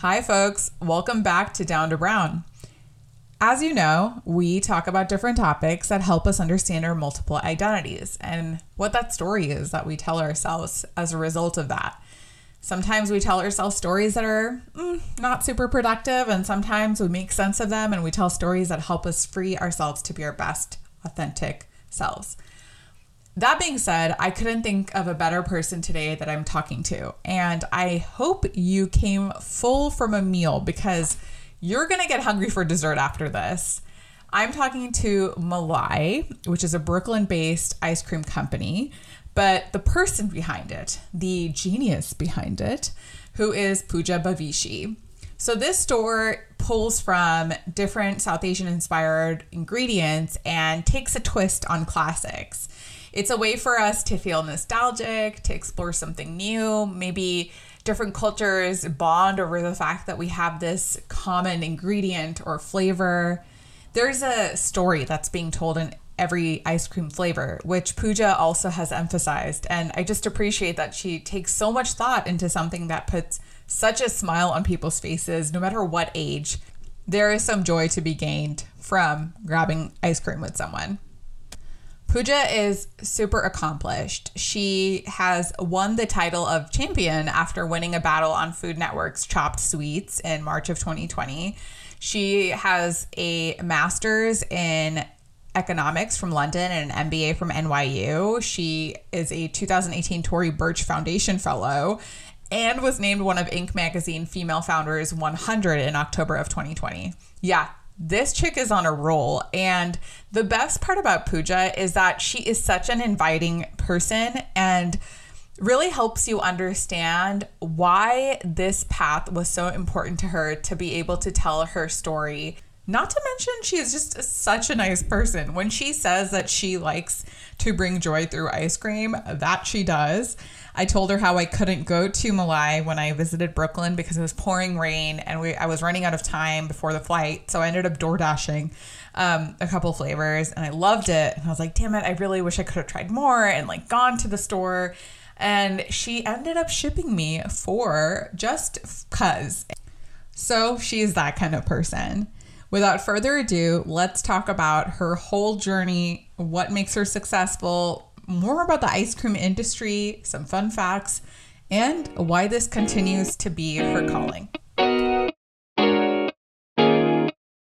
Hi, folks. Welcome back to Down to Brown. As you know, we talk about different topics that help us understand our multiple identities and what that story is that we tell ourselves as a result of that. Sometimes we tell ourselves stories that are mm, not super productive, and sometimes we make sense of them and we tell stories that help us free ourselves to be our best, authentic selves. That being said, I couldn't think of a better person today that I'm talking to. And I hope you came full from a meal because you're going to get hungry for dessert after this. I'm talking to Malai, which is a Brooklyn based ice cream company, but the person behind it, the genius behind it, who is Pooja Bhavishi. So this store pulls from different South Asian inspired ingredients and takes a twist on classics. It's a way for us to feel nostalgic, to explore something new, maybe different cultures bond over the fact that we have this common ingredient or flavor. There's a story that's being told in every ice cream flavor, which Pooja also has emphasized. And I just appreciate that she takes so much thought into something that puts such a smile on people's faces, no matter what age. There is some joy to be gained from grabbing ice cream with someone. Pooja is super accomplished. She has won the title of champion after winning a battle on Food Network's Chopped Sweets in March of 2020. She has a master's in economics from London and an MBA from NYU. She is a 2018 Tory Burch Foundation Fellow and was named one of Inc. magazine Female Founders 100 in October of 2020. Yeah, this chick is on a roll. And the best part about Pooja is that she is such an inviting person and really helps you understand why this path was so important to her to be able to tell her story. Not to mention, she is just such a nice person. When she says that she likes to bring joy through ice cream, that she does. I told her how I couldn't go to Malai when I visited Brooklyn because it was pouring rain and we I was running out of time before the flight. So I ended up door dashing um, a couple flavors and I loved it. And I was like, damn it, I really wish I could have tried more and like gone to the store. And she ended up shipping me four just cuz. So she's that kind of person. Without further ado, let's talk about her whole journey, what makes her successful, more about the ice cream industry, some fun facts, and why this continues to be her calling.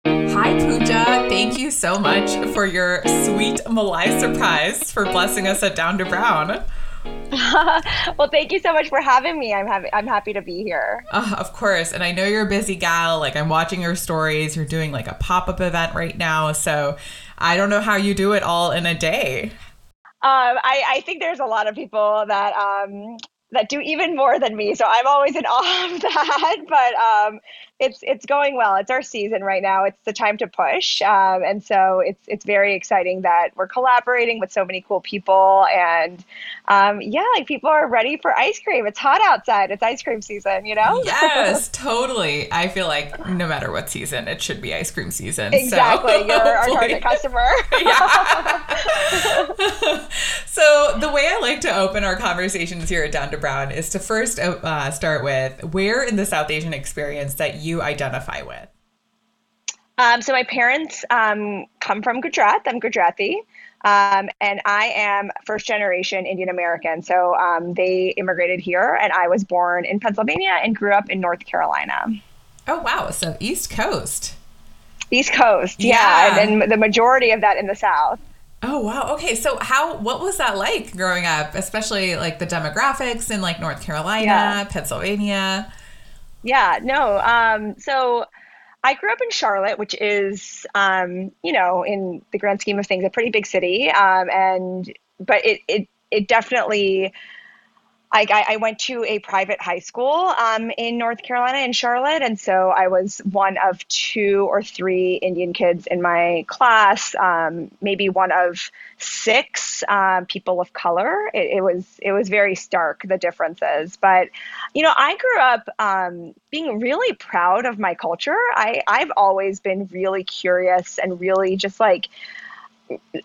Hi, Pooja. Thank you so much for your sweet Malai surprise for blessing us at Down to Brown. well, thank you so much for having me. I'm happy. I'm happy to be here. Uh, of course, and I know you're a busy gal. Like I'm watching your stories. You're doing like a pop up event right now, so I don't know how you do it all in a day. Um, I, I, think there's a lot of people that um, that do even more than me, so I'm always in awe of that. But um, it's it's going well. It's our season right now. It's the time to push, um, and so it's it's very exciting that we're collaborating with so many cool people, and um, yeah, like people are ready for ice cream. It's hot outside. It's ice cream season, you know. Yes, totally. I feel like no matter what season, it should be ice cream season. Exactly. So You're our target customer. yeah. so the way I like to open our conversations here at Down to Brown is to first uh, start with where in the South Asian experience that you you identify with? Um, so my parents um, come from Gujarat. I'm Gujarati. Um, and I am first generation Indian American. So um, they immigrated here, and I was born in Pennsylvania and grew up in North Carolina. Oh, wow. So East Coast. East Coast, yeah. yeah. And, and the majority of that in the South. Oh wow. Okay. So how what was that like growing up, especially like the demographics in like North Carolina, yeah. Pennsylvania? Yeah, no. Um, so I grew up in Charlotte, which is, um, you know, in the grand scheme of things, a pretty big city. Um, and but it it it definitely I, I went to a private high school um, in North Carolina in Charlotte, and so I was one of two or three Indian kids in my class, um, maybe one of six uh, people of color. It, it, was it was very stark the differences, but you know I grew up um, being really proud of my culture. I I've always been really curious and really just like.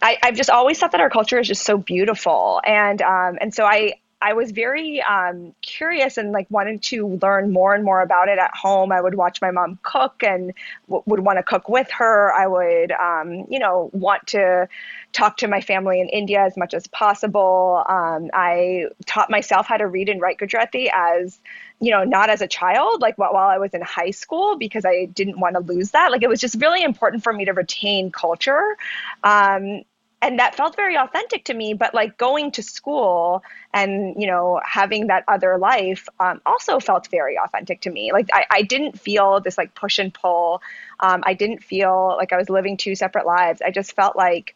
I, have just always thought that our culture is just so beautiful, and um, and so I I was very um, curious and like wanted to learn more and more about it at home. I would watch my mom cook and w- would want to cook with her. I would, um, you know, want to talk to my family in India as much as possible. Um, I taught myself how to read and write Gujarati as you know, not as a child, like while I was in high school, because I didn't want to lose that. Like it was just really important for me to retain culture. Um, and that felt very authentic to me but like going to school and you know having that other life um, also felt very authentic to me. Like I, I didn't feel this like push and pull. Um, i didn't feel like i was living two separate lives. I just felt like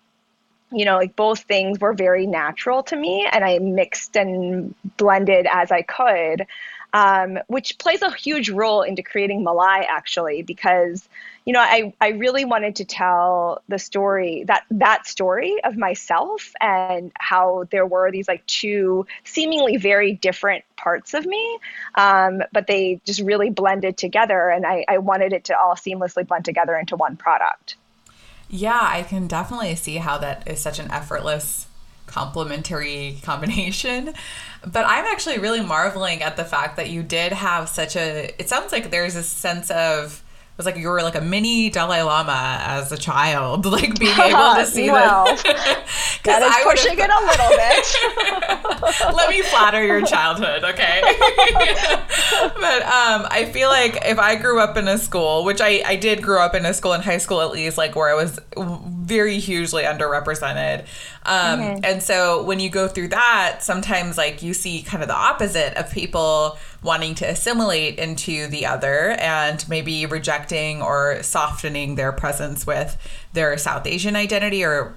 you know like both things were very natural to me and i mixed and blended as i could um, which plays a huge role into creating Malai actually, because you know I I really wanted to tell the story that that story of myself and how there were these like two seemingly very different parts of me, um, but they just really blended together, and I, I wanted it to all seamlessly blend together into one product. Yeah, I can definitely see how that is such an effortless complementary combination. But I'm actually really marveling at the fact that you did have such a. It sounds like there's a sense of it was like you were like a mini Dalai Lama as a child, like being able to see well, that. that is I pushing it a little bit. Let me flatter your childhood, okay? but um, I feel like if I grew up in a school, which I, I did grow up in a school in high school at least, like where I was very hugely underrepresented. Um, mm-hmm. And so when you go through that, sometimes like you see kind of the opposite of people wanting to assimilate into the other and maybe rejecting or softening their presence with their South Asian identity or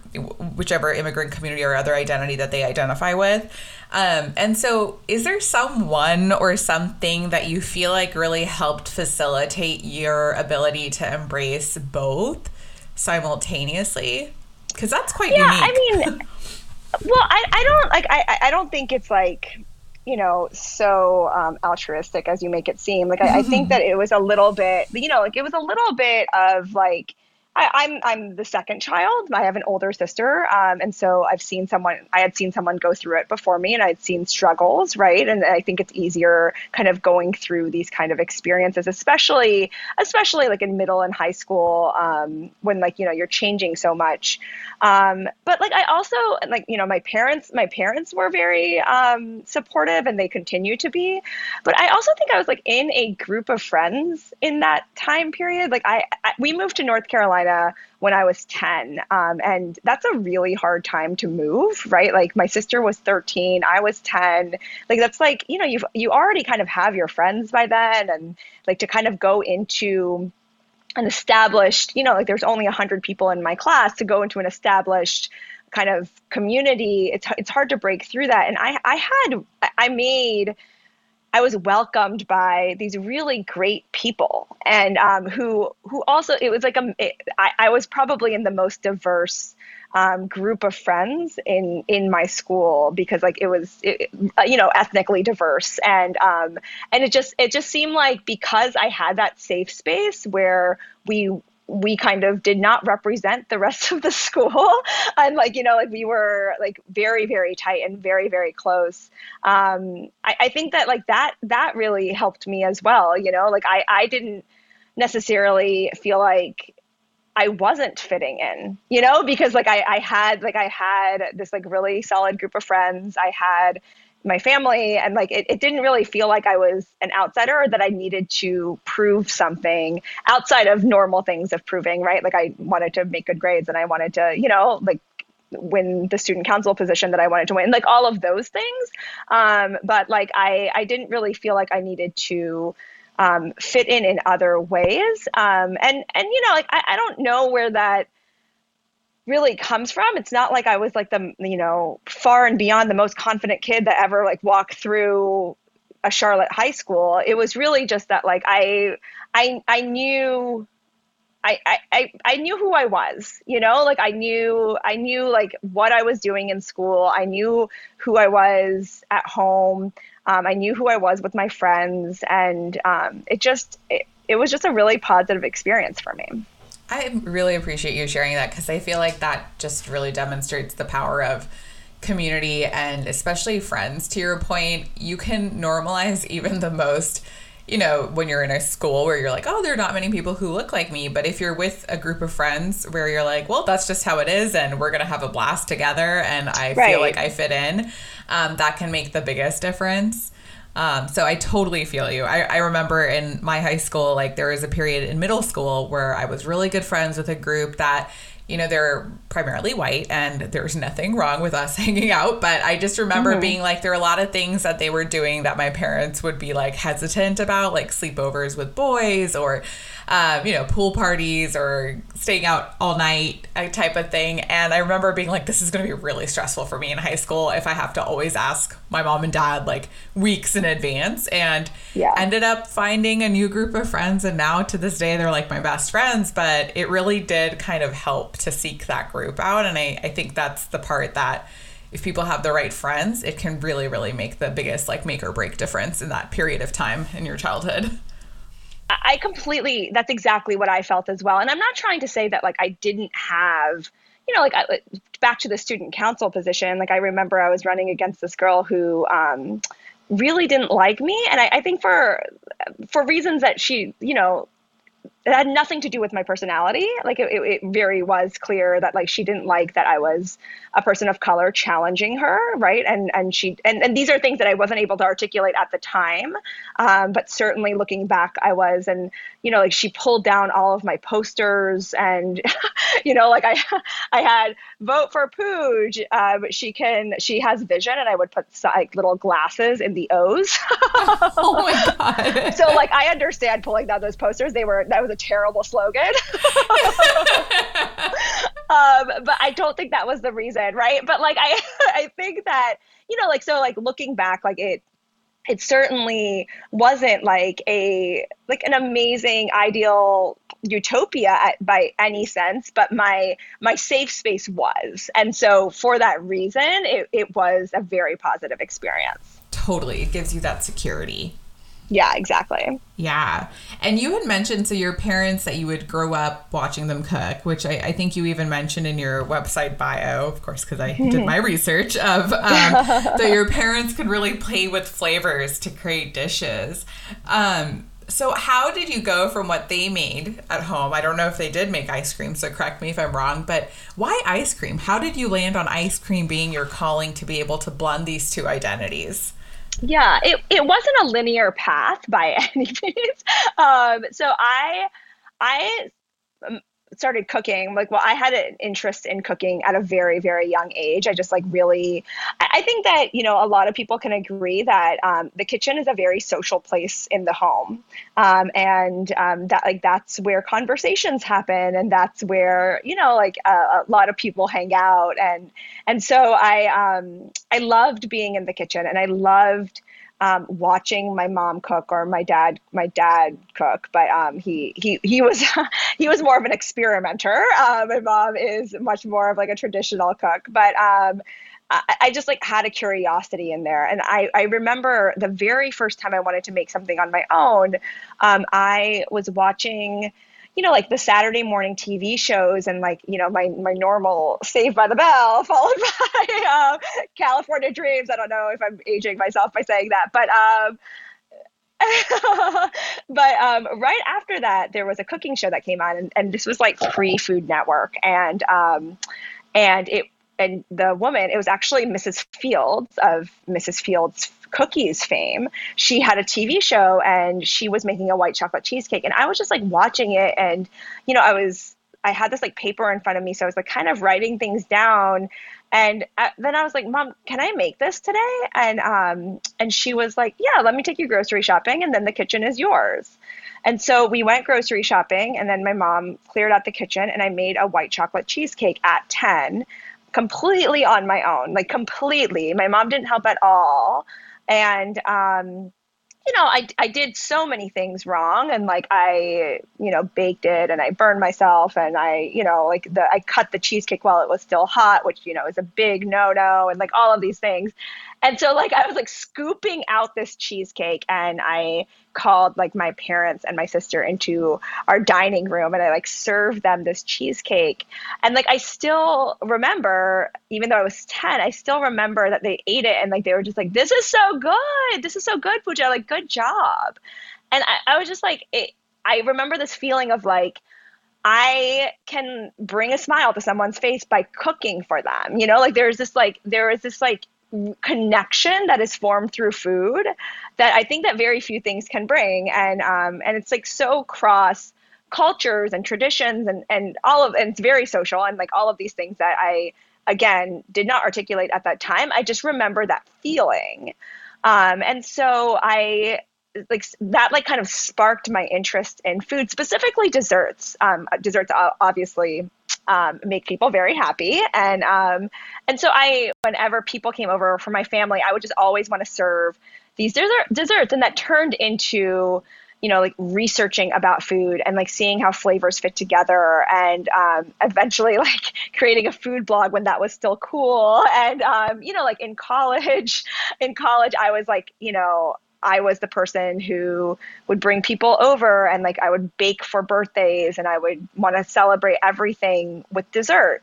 whichever immigrant community or other identity that they identify with. Um, and so, is there someone or something that you feel like really helped facilitate your ability to embrace both simultaneously? Because that's quite yeah, unique. I mean, well, I, I don't like I, I don't think it's like you know so um, altruistic as you make it seem like I, I, think that it was a little bit you know like it was a little bit of like I, am I'm, I'm the second child. I have an older sister, um, and so I've seen someone. I had seen someone go through it before me, and I'd seen struggles, right? And I think it's easier kind of going through these kind of experiences, especially especially like in middle and high school, um, when like you know you're changing so much. Um, but like I also like you know my parents my parents were very um, supportive, and they continue to be. But I also think I was like in a group of friends in that time period. Like I, I we moved to North Carolina When I was 10. Um, and that's a really hard time to move, right? Like my sister was 13, I was 10. Like that's like, you know, you've, you already kind of have your friends by then. And like to kind of go into an established, you know, like there's only 100 people in my class to go into an established kind of community. It's, it's hard to break through that. And I, I had, I made, I was welcomed by these really great people, and um, who who also it was like a it, I, I was probably in the most diverse um, group of friends in in my school because like it was it, you know ethnically diverse and um, and it just it just seemed like because I had that safe space where we we kind of did not represent the rest of the school. And like you know like we were like very very tight and very very close. Um I, I think that like that that really helped me as well you know? Like i i didn't necessarily feel like I wasn't fitting in, you know, because like I, I had like I had this like really solid group of friends. I had my family and like it, it didn't really feel like i was an outsider or that i needed to prove something outside of normal things of proving right? Like i wanted to make good grades and i wanted to you know like win the student council position that i wanted to win like all of those things. Um, but like i i didn't really feel like i needed to um, fit in in other ways. Um, and and you know like I, I don't know where that really comes from. It's not like I was like the, you know, far and beyond the most confident kid that ever like walked through a Charlotte high school. It was really just that like I I I knew I, I, I knew who I was, you know, like I knew, I knew like what I was doing in school. I knew who I was at home. Um, I knew who I was with my friends and um, it just, it, it was just a really positive experience for me. I really appreciate you sharing that because I feel like that just really demonstrates the power of community and especially friends, to your point, you can normalize even the most you know, when you're in a school where you're like, oh, there are not many people who look like me. But if you're with a group of friends where you're like, well, that's just how it is, and we're going to have a blast together, and I right. feel like I fit in, um, that can make the biggest difference. Um, so I totally feel you. I, I remember in my high school, like there was a period in middle school where I was really good friends with a group that you know, they're primarily white and there's nothing wrong with us hanging out. But I just remember mm-hmm. being like, there are a lot of things that they were doing that my parents would be like hesitant about, like sleepovers with boys or um, you know, pool parties or staying out all night type of thing. And I remember being like, this is going to be really stressful for me in high school if I have to always ask my mom and dad like weeks in advance. And yeah. ended up finding a new group of friends. And now to this day, they're like my best friends. But it really did kind of help to seek that group out. And I, I think that's the part that if people have the right friends, it can really, really make the biggest like make or break difference in that period of time in your childhood. I completely, that's exactly what I felt as well. And I'm not trying to say that like I didn't have, you know, like I, back to the student council position. Like I remember I was running against this girl who, um, really didn't like me and I, I think for for reasons that she you know it had nothing to do with my personality. Like it, it, very was clear that like she didn't like that I was a person of color challenging her, right? And and she and, and these are things that I wasn't able to articulate at the time, um, but certainly looking back, I was. And you know, like she pulled down all of my posters, and you know, like I I had vote for Pooj. Uh, she can she has vision, and I would put like little glasses in the O's. oh my god! so like I understand pulling down those posters. They were that was a terrible slogan. um, but I don't think that was the reason, right? But like I I think that you know like so like looking back like it it certainly wasn't like a like an amazing ideal utopia at, by any sense but my my safe space was and so for that reason it, it was a very positive experience totally it gives you that security yeah, exactly. Yeah. And you had mentioned, so your parents that you would grow up watching them cook, which I, I think you even mentioned in your website bio, of course, because I did my research of um, that your parents could really play with flavors to create dishes. Um, so how did you go from what they made at home? I don't know if they did make ice cream, so correct me if I'm wrong, but why ice cream? How did you land on ice cream being your calling to be able to blend these two identities? Yeah, it, it wasn't a linear path by any means. Um, so I I started cooking like well i had an interest in cooking at a very very young age. I just like really i think that you know a lot of people can agree that um, the kitchen is a very social place in the home. Um, and um, that like that's where conversations happen and that's where you know like a, a lot of people hang out. And and so i um i loved being in the kitchen and i loved um, watching my mom cook or my dad my dad cook but um, he he he was he was more of an experimenter. Uh, my mom is much more of like a traditional cook but um, I, I just like had a curiosity in there. And I, I remember the very first time i wanted to make something on my own um, i was watching you know, like the Saturday morning TV shows and like, you know, my, my normal Saved by the Bell followed by uh, California Dreams. I don't know if I'm aging myself by saying that, but, um, but um, right after that, there was a cooking show that came on, and, and this was like pre Food Network, and um, and it and the woman, it was actually Mrs. Fields of Mrs. Fields cookies fame, she had a TV show and she was making a white chocolate cheesecake. And I was just like watching it. And, you know, I was, I had this like paper in front of me. So I was like kind of writing things down. And uh, then I was like, Mom, can I make this today? And, um, and she was like, Yeah, let me take you grocery shopping and then the kitchen is yours. And so we went grocery shopping, and then my mom cleared out the kitchen, and I made a white chocolate cheesecake at 10, completely on my own, like completely. My mom didn't help at all and um, you know I, I did so many things wrong and like i you know baked it and i burned myself and i you know like the i cut the cheesecake while it was still hot which you know is a big no no and like all of these things and so like I was like scooping out this cheesecake and I called like my parents and my sister into our dining room and I like served them this cheesecake. And like I still remember, even though I was 10, I still remember that they ate it and like they were just like, This is so good. This is so good, Pooja. Like, good job. And I, I was just like, it, I remember this feeling of like, I can bring a smile to someone's face by cooking for them. You know, like there's this like there is this like connection that is formed through food that I think that very few things can bring, and um, and it's like so cross cultures and traditions and and all of and it's very social and like all of these things that I again did not articulate at that time. I just remember that feeling, um, and so I like that like kind of sparked my interest in food specifically desserts. Um, desserts obviously um, make people very happy. And um, and so i whenever people came over for my family i would just always want to serve these dessert, desserts. And that turned into you know like researching about food and like seeing how flavors fit together and um, eventually like creating a food blog when that was still cool. And um, you know like in college in college i was like you know I was the person who would bring people over and like I would bake for birthdays and I would want to celebrate everything with dessert.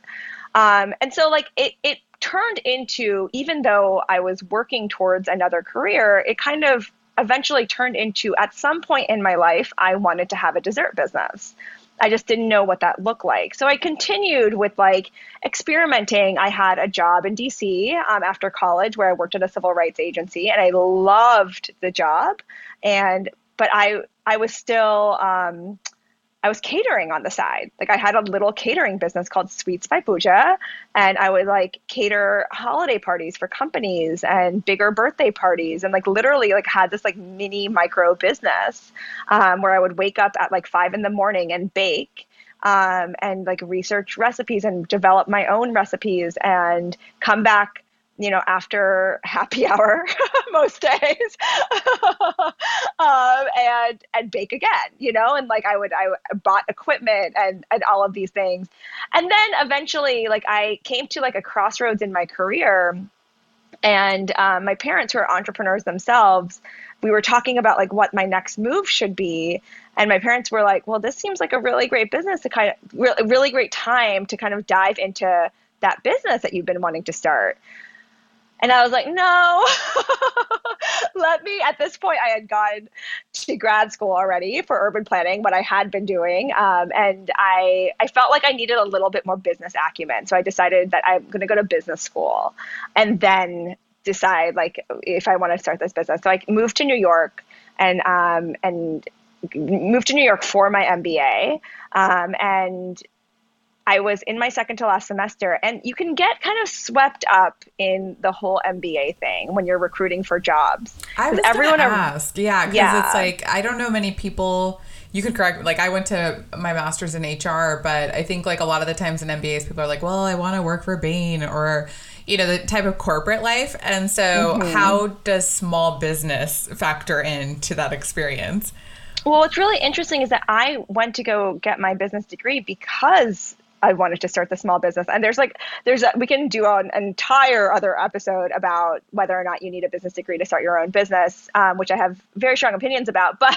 Um, and so like it it turned into even though I was working towards another career, it kind of eventually turned into at some point in my life I wanted to have a dessert business. I just didn't know what that looked like. So I continued with like experimenting. I had a job in DC um, after college where I worked at a civil rights agency, and I loved the job. And but I I was still um, I was catering on the side. Like I had a little catering business called Sweets by Pooja, and I would like cater holiday parties for companies and bigger birthday parties, and like literally like had this like mini micro business um, where I would wake up at like five in the morning and bake. Um, and like research recipes and develop my own recipes and come back you know, after happy hour most days, um, and and bake again, you know, and like I would I bought equipment and and all of these things, and then eventually like I came to like a crossroads in my career, and um, my parents who are entrepreneurs themselves, we were talking about like what my next move should be, and my parents were like, well, this seems like a really great business to kind of re- really great time to kind of dive into that business that you've been wanting to start. And I was like, no, let me. At this point, I had gone to grad school already for urban planning, what I had been doing. Um, and I, I felt like I needed a little bit more business acumen. So I decided that I'm going to go to business school and then decide like if I want to start this business. So I moved to New York and, um, and moved to New York for my MBA. Um, and I was in my second to last semester, and you can get kind of swept up in the whole MBA thing when you're recruiting for jobs. I was everyone ask, yeah, because yeah. it's like I don't know many people. You could correct. Like I went to my master's in HR, but I think like a lot of the times in MBAs, people are like, "Well, I want to work for Bain," or you know, the type of corporate life. And so, mm-hmm. how does small business factor into that experience? Well, what's really interesting is that I went to go get my business degree because I wanted to start the small business. And there's like, there's, a, we can do an entire other episode about whether or not you need a business degree to start your own business, um, which I have very strong opinions about. But,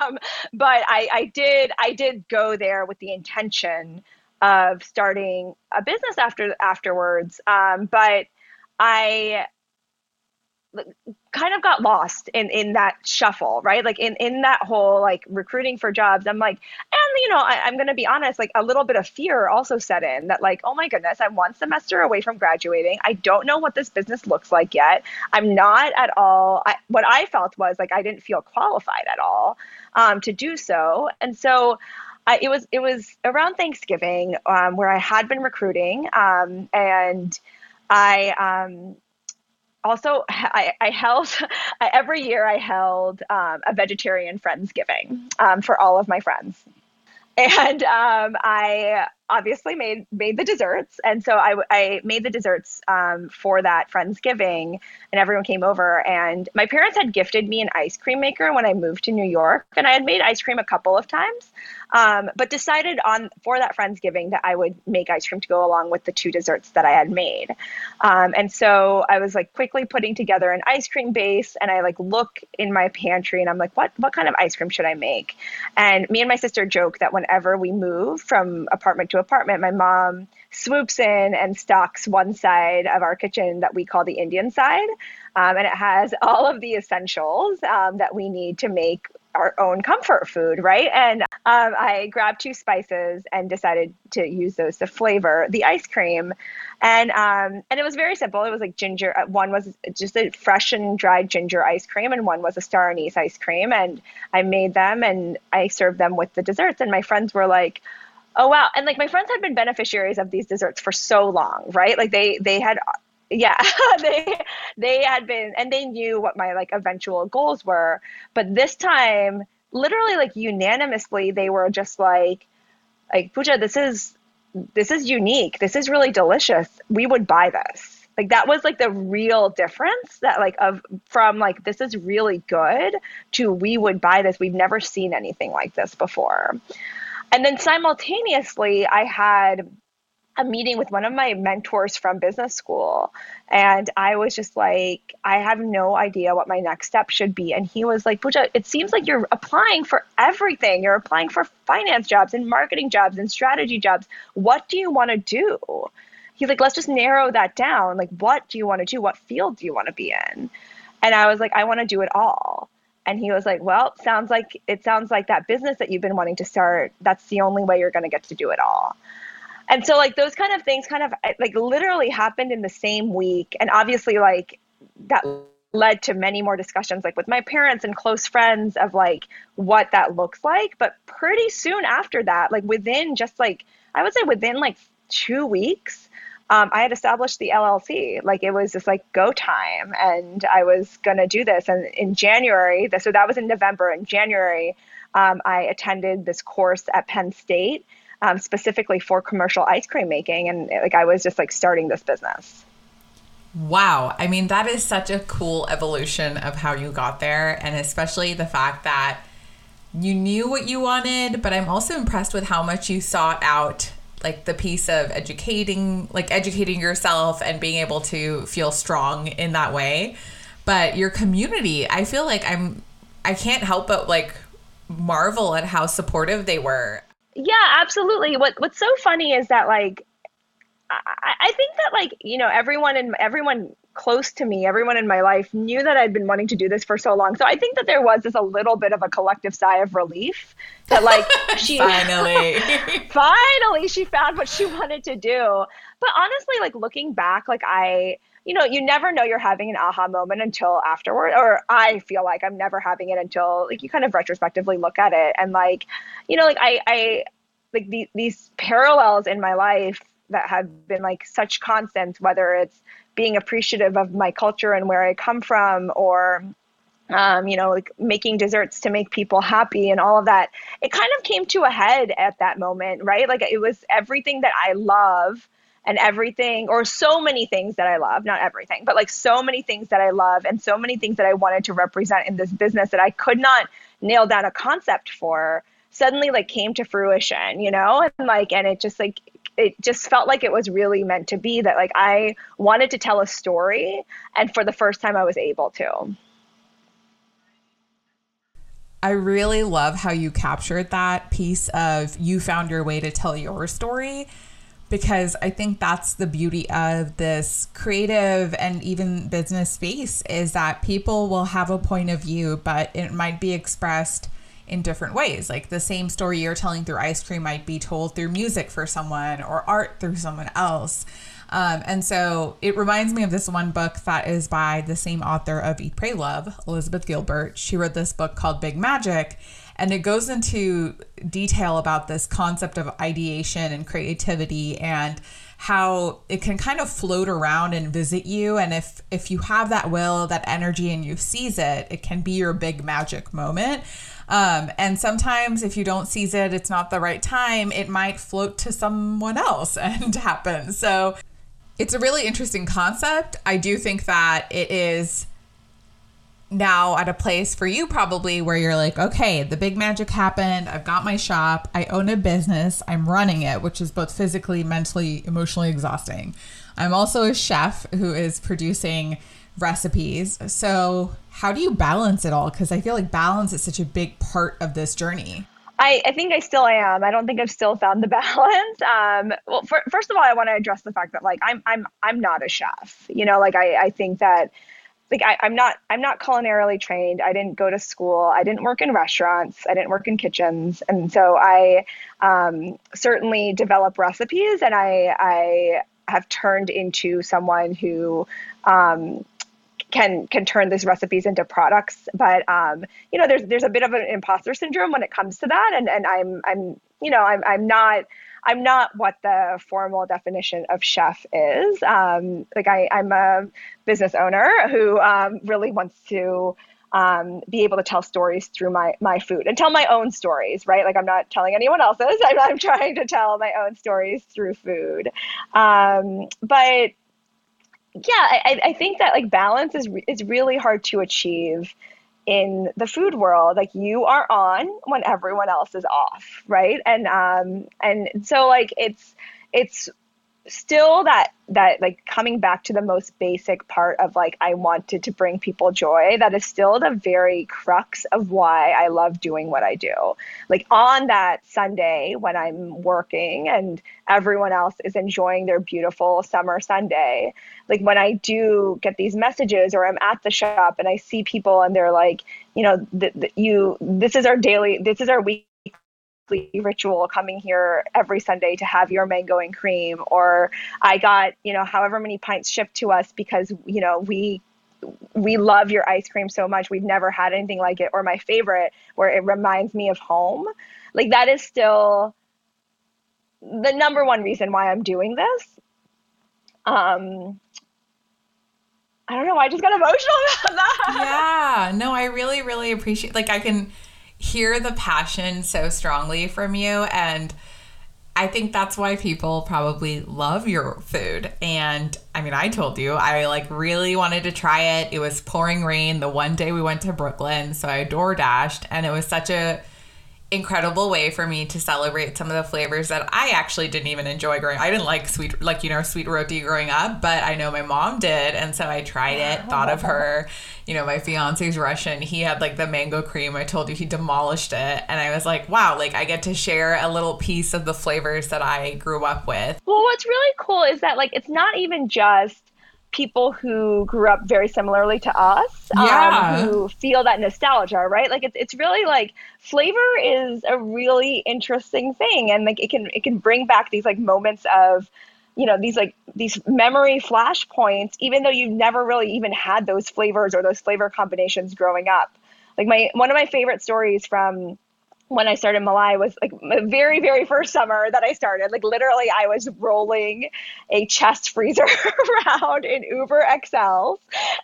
um, but I, I did, I did go there with the intention of starting a business after afterwards. Um, but I, kind of got lost in in that shuffle right? Like in in that whole like recruiting for jobs i'm like and you know I, am gonna be honest like a little bit of fear also set in that like oh my goodness i'm one semester away from graduating. I don't know what this business looks like yet. I'm not at all I, what i felt was like i didn't feel qualified at all um, to do so. And so I, it was it was around Thanksgiving um, where I had been recruiting um, and I um, also I, I held every year I held um, a vegetarian friendsgiving um, for all of my friends, and um, I obviously made made the desserts, and so I, I made the desserts um, for that friendsgiving, and everyone came over. And my parents had gifted me an ice cream maker when I moved to New York, and I had made ice cream a couple of times, um, but decided on for that friendsgiving that I would make ice cream to go along with the two desserts that I had made. Um, and so I was like quickly putting together an ice cream base, and I like look in my pantry, and I'm like, what what kind of ice cream should I make? And me and my sister joke that whenever we move from apartment to apartment, my mom swoops in and stocks one side of our kitchen that we call the Indian side. Um, and it has all of the essentials um, that we need to make our own comfort food, right? And um, I grabbed two spices and decided to use those to flavor the ice cream, and um, and it was very simple. It was like ginger. Uh, one was just a fresh and dried ginger ice cream, and one was a star anise ice cream. And I made them and I served them with the desserts. And my friends were like, oh wow. And like my friends had been beneficiaries of these desserts for so long right? Like they they had yeah they they had been and they knew what my like eventual goals were. But this time literally like unanimously they were just like like Pooja this is this is unique. This is really delicious. We would buy this. Like that was like the real difference that like of from like this is really good to we would buy this. We've never seen anything like this before and then simultaneously, I had a meeting with one of my mentors from business school. And I was just like, I have no idea what my next step should be. And he was like, Pooja, it seems like you're applying for everything. You're applying for finance jobs and marketing jobs and strategy jobs. What do you want to do? He's like, let's just narrow that down. Like, what do you want to do? What field do you want to be in? And I was like, I want to do it all. And he was like, "Well, sounds like it sounds like that business that you've been wanting to start. That's the only way you're going to get to do it all." And so like those kind of things kind of eh, like literally happened in the same week and obviously like that led to many more discussions like with my parents and close friends of like what that looks like but pretty soon after that like within just like i would say within like two weeks um, I had established the LLC. Like it was just like go time, and I was gonna do this. And in January, so that was in November. In January, um, I attended this course at Penn State um, specifically for commercial ice cream making, and like I was just like starting this business. Wow. I mean, that is such a cool evolution of how you got there, and especially the fact that you knew what you wanted, but I'm also impressed with how much you sought out like the piece of educating like educating yourself and being able to feel strong in that way. But your community i feel like i'm i can't help but like marvel at how supportive they were. Yeah absolutely. What what's so funny is that like I, I think that like you know everyone and everyone close to me, everyone in my life knew that I'd been wanting to do this for so long. So I think that there was just a little bit of a collective sigh of relief that like she finally finally she found what she wanted to do. But honestly, like looking back, like I you know, you never know you're having an aha moment until afterward, or I feel like I'm never having it until like you kind of retrospectively look at it and like, you know, like I, I like the, these parallels in my life that have been like such constants, whether it's being appreciative of my culture and where I come from, or um, you know, like making desserts to make people happy and all of that. It kind of came to a head at that moment, right? Like it was everything that I love and everything, or so many things that I love, not everything, but like so many things that I love and so many things that I wanted to represent in this business that I could not nail down a concept for suddenly like came to fruition, you know? And like, and it just like it just felt like it was really meant to be that like I wanted to tell a story and for the first time I was able to. I really love how you captured that piece of you found your way to tell your story because I think that's the beauty of this creative and even business space is that people will have a point of view, but it might be expressed in different ways. Like the same story you're telling through ice cream might be told through music for someone or art through someone else. Um, and so it reminds me of this one book that is by the same author of Eat, Pray, Love, Elizabeth Gilbert. She wrote this book called Big Magic, and it goes into detail about this concept of ideation and creativity and how it can kind of float around and visit you. And if if you have that will that energy and you seize it it can be your big magic moment. Um, and sometimes if you don't seize it it's not the right time it might float to someone else and happen. So it's a really interesting concept. I do think that it is now at a place for you probably where you're like, okay, the big magic happened. I've got my shop. I own a business. I'm running it, which is both physically, mentally, emotionally exhausting. I'm also a chef who is producing recipes. So, how do you balance it all? Because I feel like balance is such a big part of this journey. I, I think I still am. I don't think I've still found the balance. Um, well, for, first of all, I want to address the fact that like I'm I'm I'm not a chef. You know, like I, I think that like I, I'm not I'm not culinarily trained. I didn't go to school. I didn't work in restaurants. I didn't work in kitchens, and so I um, certainly develop recipes, and I I have turned into someone who um, can can turn these recipes into products. But um, you know, there's there's a bit of an imposter syndrome when it comes to that, and and I'm I'm you know I'm I'm not I'm not what the formal definition of chef is. Um, like I, I'm a business owner who um, really wants to um, be able to tell stories through my my food and tell my own stories, right? Like I'm not telling anyone else's. I'm, I'm trying to tell my own stories through food. Um, but yeah, I, I think that like balance is is really hard to achieve in the food world like you are on when everyone else is off right? And um and so like it's it's still that that like coming back to the most basic part of like I wanted to bring people joy that is still the very crux of why I love doing what I do. Like on that Sunday when I'm working and everyone else is enjoying their beautiful summer Sunday, like when I do get these messages or I'm at the shop and I see people and they're like, you know, th- th- you this is our daily this is our week ritual coming here every Sunday to have your mango and cream, or I got, you know, however many pints shipped to us because, you know, we we love your ice cream so much. We've never had anything like it, or my favorite, where it reminds me of home. Like that is still the number one reason why I'm doing this. Um, I don't know. I just got emotional about that. Yeah. No, I really, really appreciate. Like, I can hear the passion so strongly from you and I think that's why people probably love your food. And I mean, I told you, I like really wanted to try it. It was pouring rain the one day we went to Brooklyn. So I door dashed and it was such a incredible way for me to celebrate some of the flavors that I actually didn't even enjoy growing. I didn't like sweet, like you know, sweet roti growing up, but I know my mom did, and so I tried it. Thought of her. You know, my fiance's Russian. He had like the mango cream. I told you he demolished it, and I was like, wow, like I get to share a little piece of the flavors that I grew up with. Well, what's really cool is that like it's not even just people who grew up very similarly to us um, yeah. um, who feel that nostalgia right like it's, it's really like flavor is a really interesting thing and like it can it can bring back these like moments of you know these like these memory flash points even though you've never really even had those flavors or those flavor combinations growing up like my one of my favorite stories from when I started Malai was like the very, very first summer that I started. Like literally, I was rolling a chest freezer around in Uber XLs,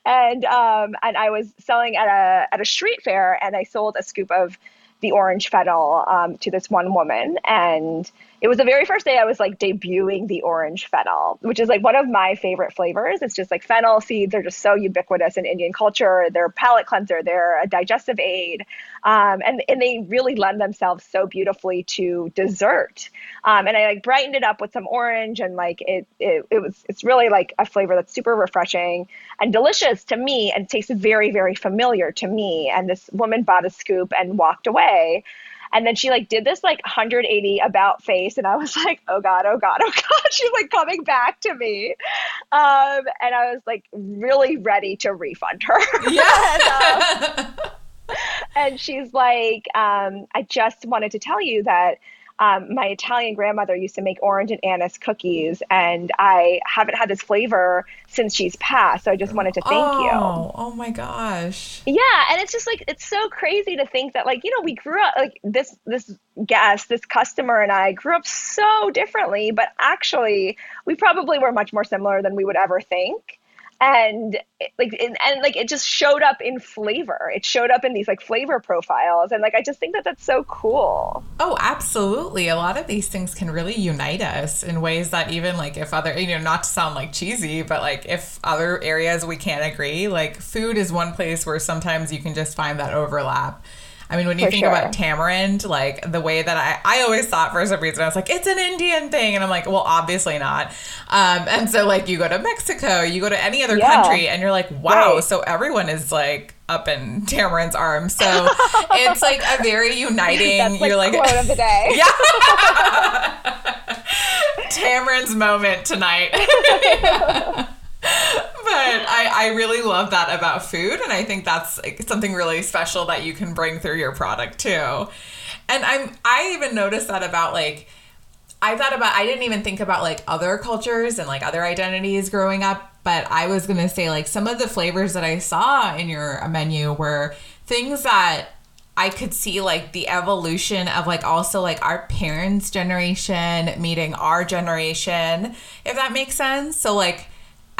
and um, and I was selling at a at a street fair, and I sold a scoop of the orange fennel um, to this one woman, and it was the very first day I was like debuting the orange fennel, which is like one of my favorite flavors. It's just like fennel seeds are just so ubiquitous in Indian culture. They're palate cleanser, they're a digestive aid, um, and and they really lend themselves so beautifully to dessert. Um, and I like brightened it up with some orange, and like it, it it was it's really like a flavor that's super refreshing and delicious to me, and tastes very very familiar to me. And this woman bought a scoop and walked away. And then she like did this like 180 about face, and I was like, oh god, oh god, oh god. She's like coming back to me, um, and I was like really ready to refund her. Yeah. and, um, and she's like, um, I just wanted to tell you that um, my Italian grandmother used to make orange and anise cookies, and I haven't had this flavor since she's passed. So I just wanted to thank oh, you. Oh my gosh. Yeah, and it's just like it's so crazy to think that like you know we grew up like this this guest this customer and I grew up so differently, but actually we probably were much more similar than we would ever think and like and, and, like it just showed up in flavor. It showed up in these like flavor profiles and like i just think that that's so cool. Oh absolutely. A lot of these things can really unite us in ways that even like if other you know not to sound like cheesy but like if other areas we can't agree like food is one place where sometimes you can just find that overlap I mean, when you for think sure. about tamarind, like the way that I, I always thought for some reason, I was like, it's an Indian thing. And I'm like, well, obviously not. Um, and so, like, you go to Mexico, you go to any other yeah. country, and you're like, wow, right. so everyone is like, up in Tamarind's arms. So it's like a very uniting. That's like you're like quote of the day. yeah. Tamarind's moment tonight but I, I really love that about food and i think that's something really special that you can bring through your product too and i'm i even noticed that about like i thought about i didn't even think about like other cultures and like other identities growing up but i was gonna say like some of the flavors that i saw in your menu were things that I could see like the evolution of like also like our parents' generation meeting our generation, if that makes sense. So like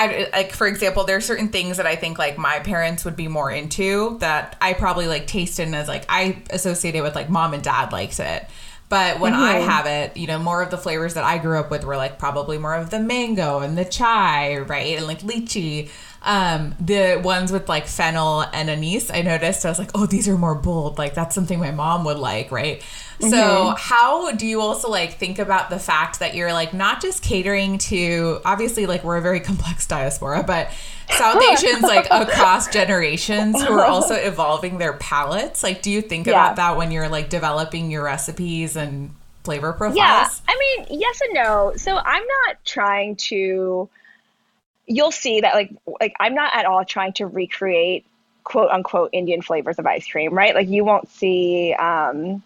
I, like for example, there are certain things that I think like my parents would be more into that I probably like tasted as like I associate it with like mom and dad likes it. But when mm-hmm. I have it, you know, more of the flavors that I grew up with were like probably more of the mango and the chai, right? And like lychee. Um, the ones with like fennel and anise, I noticed I was like, oh, these are more bold. Like that's something my mom would like, right? So, mm-hmm. how do you also like think about the fact that you're like not just catering to obviously like we're a very complex diaspora, but South Asians like across generations who are also evolving their palates? Like, do you think yeah. about that when you're like developing your recipes and flavor profiles? Yeah, I mean, yes and no. So, I'm not trying to. You'll see that like like I'm not at all trying to recreate quote unquote Indian flavors of ice cream, right? Like you won't see um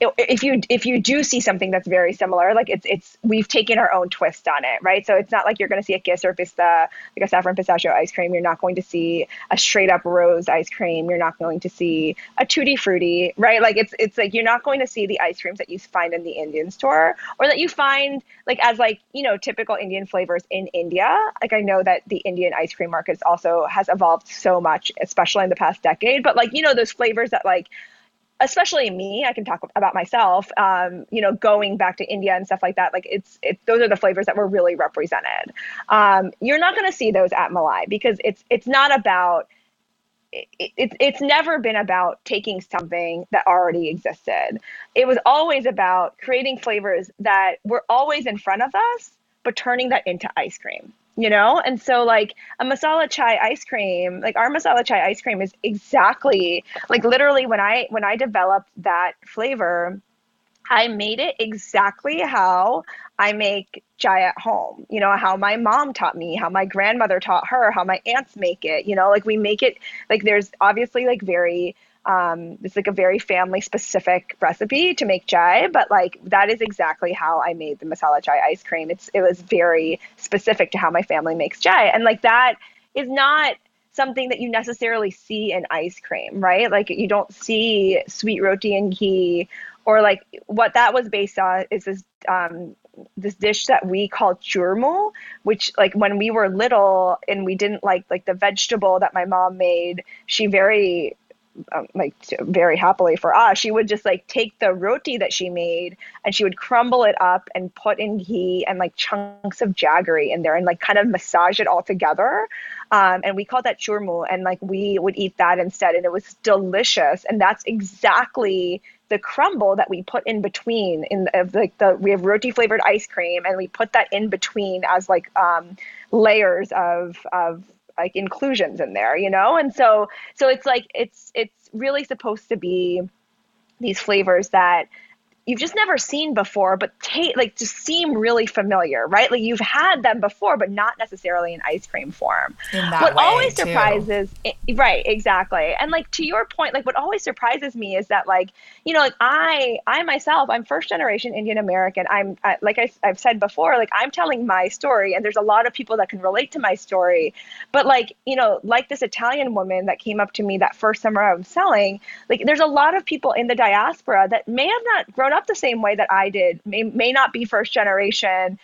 if you if you do see something that's very similar, like it's it's we've taken our own twist on it, right? So it's not like you're going to see a kesar pista, like a saffron pistachio ice cream. You're not going to see a straight up rose ice cream. You're not going to see a tutti frutti, right? Like it's it's like you're not going to see the ice creams that you find in the Indian store or that you find like as like you know typical Indian flavors in India. Like I know that the Indian ice cream markets also has evolved so much, especially in the past decade. But like you know those flavors that like especially me i can talk about myself um, you know going back to india and stuff like that like it's it, those are the flavors that were really represented. Um, you're not going to see those at malai because it's it's not about it, it, it's never been about taking something that already existed. It was always about creating flavors that were always in front of us but turning that into ice cream you know? And so like a masala chai ice cream like our masala chai ice cream is exactly like literally when i when i developed that flavor i made it exactly how i make chai at home you know how my mom taught me how my grandmother taught her how my aunts make it you know? Like we make it like there's obviously like very um, it's like a very family specific recipe to make chai, but like that is exactly how I made the masala chai ice cream. It's it was very specific to how my family makes chai, and like that is not something that you necessarily see in ice cream, right? Like you don't see sweet roti and ghee, or like what that was based on is this um, this dish that we call churmu, which like when we were little and we didn't like like the vegetable that my mom made, she very um, like very happily for us, she would just like take the roti that she made and she would crumble it up and put in ghee and like chunks of jaggery in there and like kind of massage it all together. Um, and we called that churmu, and like we would eat that instead, and it was delicious. And that's exactly the crumble that we put in between in the, like the we have roti flavored ice cream and we put that in between as like um, layers of of like inclusions in there, you know? And so so it's like it's it's really supposed to be these flavors that you've just never seen before, but take like just seem really familiar, right? Like you've had them before, but not necessarily in ice cream form. what always too. surprises, eh, right? Exactly. And like to your point, like what always surprises me is that like you know, like I, I myself, I'm first generation Indian American. I'm I, like I, I've said before, like I'm telling my story, and there's a lot of people that can relate to my story. But like you know, like this Italian woman that came up to me that first summer I was selling, like there's a lot of people in the diaspora that may have not grown up the same way that I did, may, may not be first generation,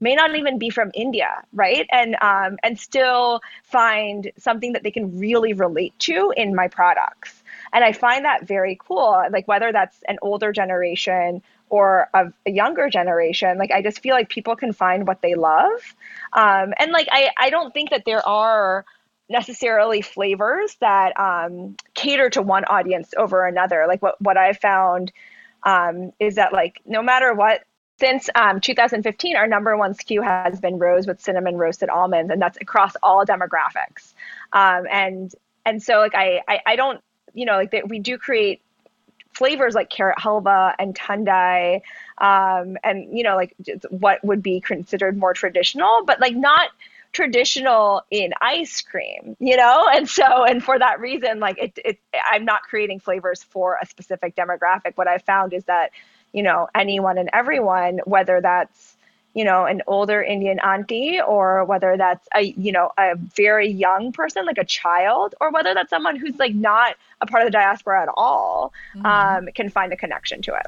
may not even be from India, right? And um, and still find something that they can really relate to in my products. And I find that very cool. Like whether that's an older generation or a, a younger generation, like I just feel like people can find what they love. Um, and like I, I don't think that there are necessarily flavors that um, cater to one audience over another. Like what what I found um, is that like no matter what since um, 2015 our number one sku has been rose with cinnamon roasted almonds and that's across all demographics. Um, and and so like I, I, I don't you know like that we do create flavors like carrot halva and thandai um, and you know like what would be considered more traditional but like not traditional in ice cream, you know? And so, and for that reason, like it, it, I'm not creating flavors for a specific demographic. What I found is that, you know, anyone and everyone, whether that's, you know, an older Indian auntie or whether that's a, you know, a very young person, like a child, or whether that's someone who's like not a part of the diaspora at all, mm-hmm. um, can find a connection to it.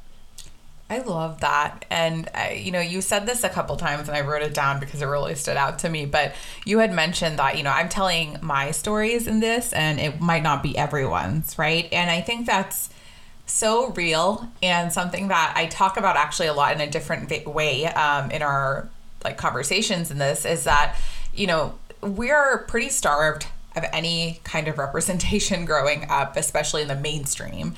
I love that. And, you know, you said this a couple times and I wrote it down because it really stood out to me. But you had mentioned that, you know, I'm telling my stories in this and it might not be everyone's, right? And I think that's so real and something that I talk about actually a lot in a different way um, in our like conversations in this is that, you know, we're pretty starved of any kind of representation growing up, especially in the mainstream.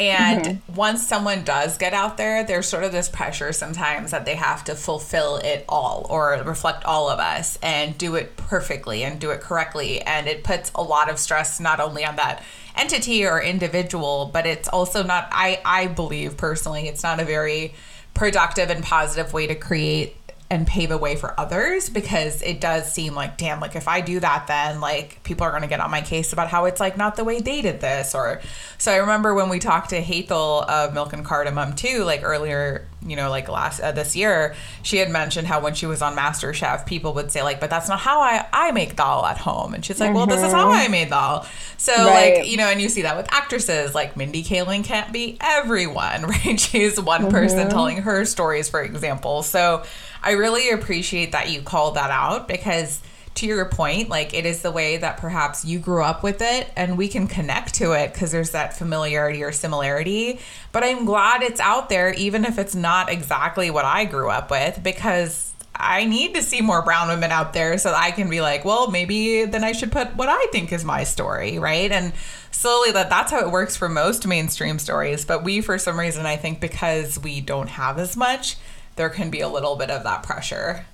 And mm-hmm. once someone does get out there, there's sort of this pressure sometimes that they have to fulfill it all or reflect all of us and do it perfectly and do it correctly. And it puts a lot of stress not only on that entity or individual, but it's also not, I, I believe personally, it's not a very productive and positive way to create and pave a way for others because it does seem like damn like if i do that then like people are going to get on my case about how it's like not the way they did this or so i remember when we talked to Hetal of milk and cardamom too like earlier you know like last uh, this year she had mentioned how when she was on MasterChef people would say like but that's not how i i make dal at home and she's like mm-hmm. well this is how i made dal so right. like you know and you see that with actresses like mindy kaling can't be everyone right she's one mm-hmm. person telling her stories for example so I really appreciate that you called that out because to your point, like it is the way that perhaps you grew up with it and we can connect to it because there's that familiarity or similarity. But I'm glad it's out there, even if it's not exactly what I grew up with, because I need to see more brown women out there so I can be like, well, maybe then I should put what I think is my story, right? And slowly that that's how it works for most mainstream stories. But we, for some reason, I think because we don't have as much, there can be a little bit of that pressure.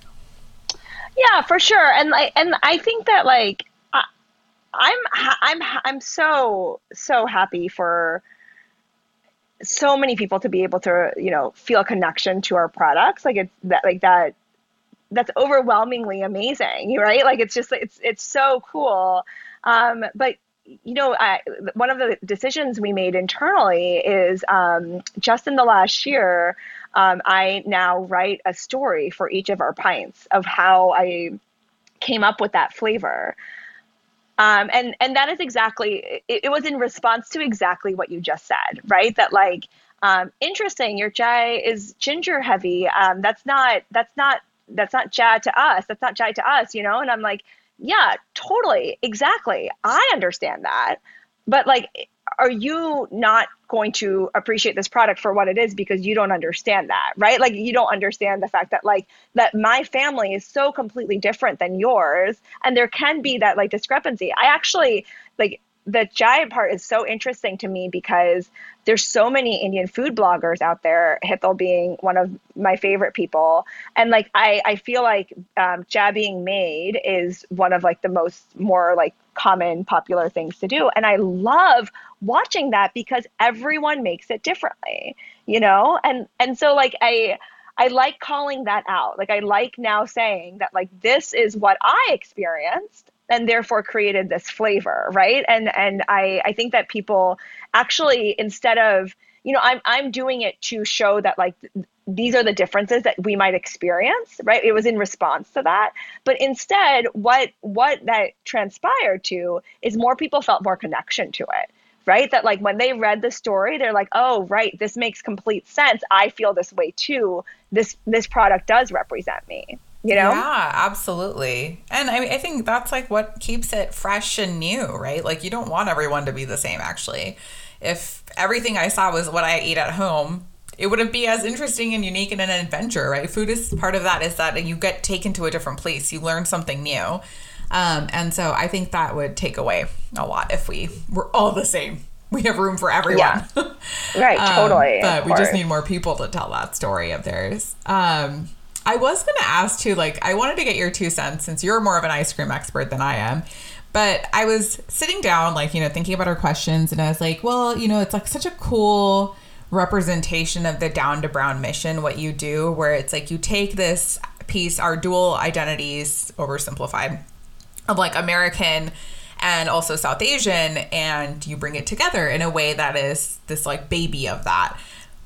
Yeah, for sure. And like, and I think that like, I, I'm, I'm, I'm so, so happy for so many people to be able to, you know, feel a connection to our products. Like it's that, like that, that's overwhelmingly amazing, right? Like it's just, it's, it's so cool. Um, but you know, I, one of the decisions we made internally is um, just in the last year, um, I now write a story for each of our pints of how I came up with that flavor. Um, and and that is exactly it, it, was in response to exactly what you just said, right? That like um, interesting, your chai is ginger heavy. Um, that's not that's not that's not chai to us. That's not chai to us, you know. And I'm like, yeah, totally, exactly. I understand that, but like are you not going to appreciate this product for what it is because you don't understand that right? Like you don't understand the fact that like that my family is so completely different than yours and there can be that like discrepancy. I actually like the giant part is so interesting to me because there's so many Indian food bloggers out there, Hetal being one of my favorite people. And like, I, I feel like um, jab being made is one of like the most more like common popular things to do. And I love watching that because everyone makes it differently, you know? And, and so like, I, I like calling that out. Like I like now saying that like this is what I experienced and therefore created this flavor, right? And and I I think that people actually instead of you know I'm I'm doing it to show that like these are the differences that we might experience, right? It was in response to that, but instead what what that transpired to is more people felt more connection to it right? That like when they read the story, they're like, "Oh, right, this makes complete sense. I feel this way too. This this product does represent me." You know? Yeah, absolutely. And I mean, I think that's like what keeps it fresh and new, right? Like you don't want everyone to be the same actually. If everything I saw was what I eat at home, it wouldn't be as interesting and unique and an adventure, right? Food is part of that is that you get taken to a different place, you learn something new. Um, and so I think that would take away a lot if we were all the same. We have room for everyone. Yeah. Right, um, totally. but we just need more people to tell that story of theirs. Um, I was going to ask too, like, I wanted to get your two cents since you're more of an ice cream expert than I am. But I was sitting down, like, you know, thinking about our questions, and I was like, well, you know, it's like such a cool representation of the down to brown mission, what you do, where it's like you take this piece, our dual identities, oversimplified, of like American and also South Asian, and you bring it together in a way that is this like baby of that.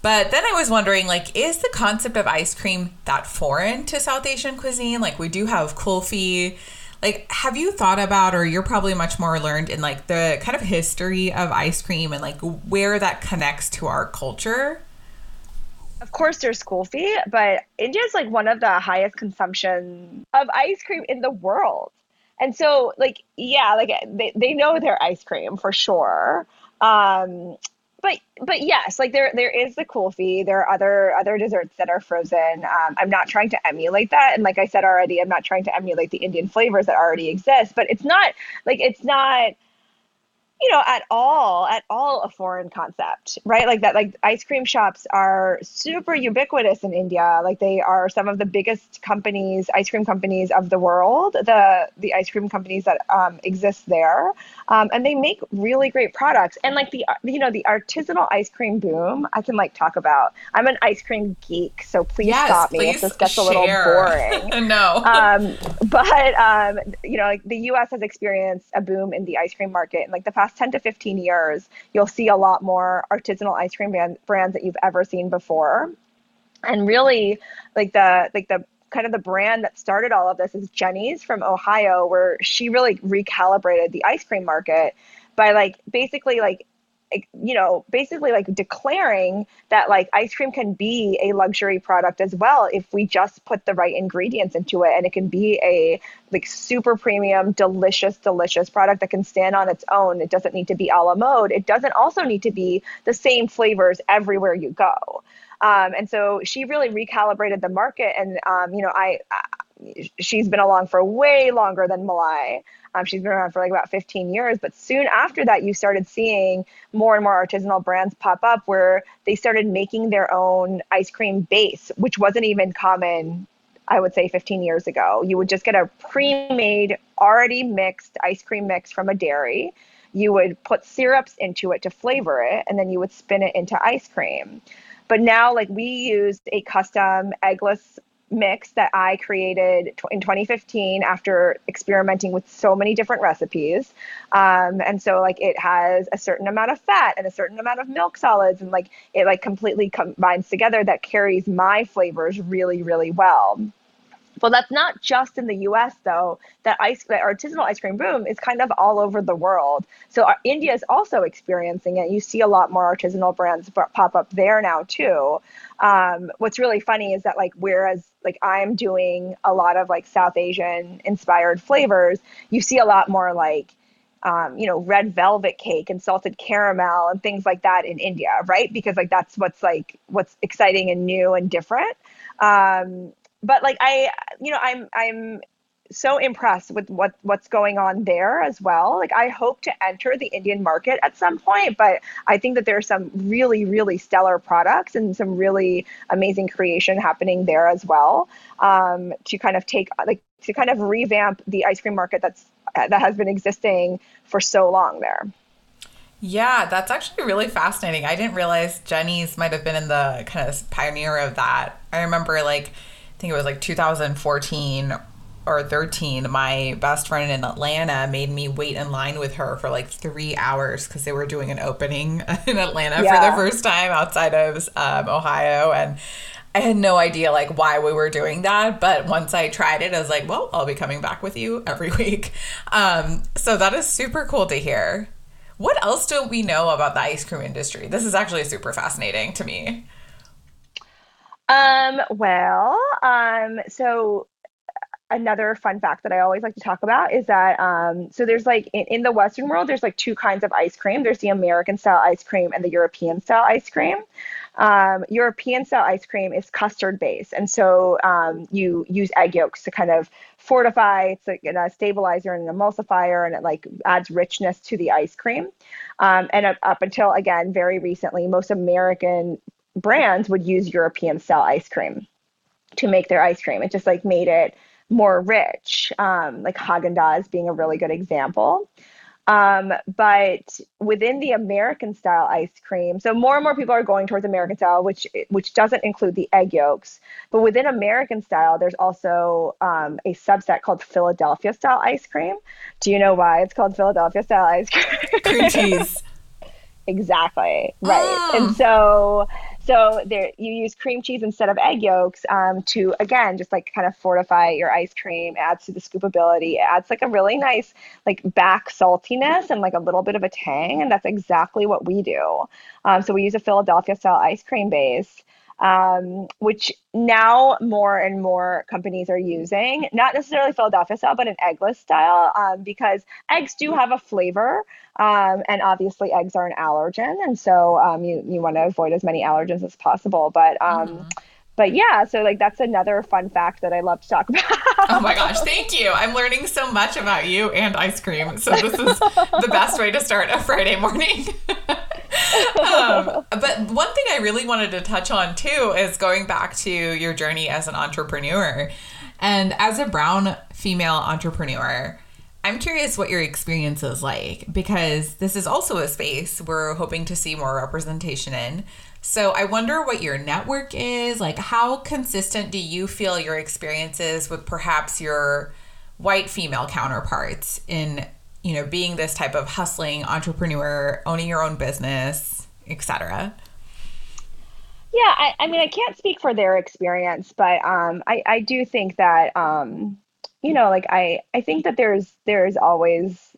But then I was wondering, like, is the concept of ice cream that foreign to South Asian cuisine? Like, we do have kulfi. Like, have you thought about, or you're probably much more learned in like the kind of history of ice cream and like where that connects to our culture? Of course, there's kulfi, but India is like one of the highest consumption of ice cream in the world. And so, like, yeah, like they, they know their ice cream for sure. Um, but but yes, like there there is the kulfi. There are other other desserts that are frozen. Um, I'm not trying to emulate that, and like I said already, I'm not trying to emulate the Indian flavors that already exist. But it's not like it's not you know, at all, at all a foreign concept, right? Like that, like ice cream shops are super ubiquitous in India. Like they are some of the biggest companies, ice cream companies of the world. The the ice cream companies that um, exist there, um, and they make really great products. And like the you know the artisanal ice cream boom, I can like talk about. I'm an ice cream geek, so please yes, stop me if this gets share. a little boring. no, um, but um, you know, like the U.S. has experienced a boom in the ice cream market in like the past past 10 to 15 years, you'll see a lot more artisanal ice cream brands that you've ever seen before. And really, like the like the kind of the brand that started all of this is Jeni's from Ohio, where she really recalibrated the ice cream market by like basically like you know, basically like declaring that like ice cream can be a luxury product as well if we just put the right ingredients into it and it can be a like super premium, delicious, delicious product that can stand on its own. It doesn't need to be a la mode. It doesn't also need to be the same flavors everywhere you go. Um, and so she really recalibrated the market. And, um, you know, I, I, she's been along for way longer than Malai. Um, she's been around for like about 15 years. But soon after that, you started seeing more and more artisanal brands pop up where they started making their own ice cream base, which wasn't even common, I would say, 15 years ago. You would just get a pre made, already mixed ice cream mix from a dairy. You would put syrups into it to flavor it, and then you would spin it into ice cream. But now, like we use a custom eggless mix that I created in 2015 after experimenting with so many different recipes. Um, and so like it has a certain amount of fat and a certain amount of milk solids and like it like completely combines together that carries my flavors really, really well. Well, that's not just in the U.S. though. That ice, that artisanal ice cream boom is kind of all over the world. So uh, India is also experiencing it. You see a lot more artisanal brands pop up there now too. Um, what's really funny is that like whereas like I'm doing a lot of like South Asian inspired flavors, you see a lot more like um, you know, red velvet cake and salted caramel and things like that in India, right? Because like that's what's like what's exciting and new and different. Um, but like I, you know, I'm I'm so impressed with what what's going on there as well. Like I hope to enter the Indian market at some point, but I think that there's some really really stellar products and some really amazing creation happening there as well. Um, to kind of take like to kind of revamp the ice cream market that's that has been existing for so long there. Yeah, that's actually really fascinating. I didn't realize Jeni's might have been in the kind of pioneer of that. I remember like think it was like 2014 or 13, my best friend in Atlanta made me wait in line with her for like three hours because they were doing an opening in Atlanta yeah. for the first time outside of um, Ohio. And I had no idea like why we were doing that, but once I tried it, I was like, well, I'll be coming back with you every week. Um, so that is super cool to hear. What else do we know about the ice cream industry? This is actually super fascinating to me. Um, well, um, so another fun fact that I always like to talk about is that um, so there's like in, in, the Western world, there's like two kinds of ice cream. There's the American style ice cream and the European style ice cream. Um, European style ice cream is custard based, and so um, you use egg yolks to kind of fortify. It's like a stabilizer and an emulsifier, and it like adds richness to the ice cream. Um, and up, up until again very recently, most American brands would use European style ice cream to make their ice cream. It just like made it more rich, um, like Haagen Dazs being a really good example. Um, but within the American style ice cream, so more and more people are going towards American style, which which doesn't include the egg yolks. But within American style, there's also um, a subset called Philadelphia style ice cream. Do you know why it's called Philadelphia style ice cream? Cream cheese. exactly right. And ah. so so there, you use cream cheese instead of egg yolks um, to again just like kind of fortify your ice cream. Adds to the scoopability. It adds like a really nice like back saltiness and like a little bit of a tang, and that's exactly what we do. Um, so we use a Philadelphia style ice cream base um, which now more and more companies are using, not necessarily Philadelphia style, but an eggless style, um, because eggs do have a flavor, um, and obviously eggs are an allergen, and so um, you you want to avoid as many allergens as possible. But um, mm-hmm but yeah, so like that's another fun fact that I love to talk about. oh my gosh, thank you. I'm learning so much about you and ice cream. So this is the best way to start a Friday morning. um, but one thing I really wanted to touch on too is going back to your journey as an entrepreneur. And as a brown female entrepreneur, I'm curious what your experience is like because this is also a space we're hoping to see more representation in. So I wonder what your network is. Like, how consistent do you feel your experiences with perhaps your white female counterparts in, you know, being this type of hustling entrepreneur, owning your own business, etc. Yeah, I, I, mean, I can't speak for their experience, but um, I, I do think that, um, you know, like I, I think that there's there's always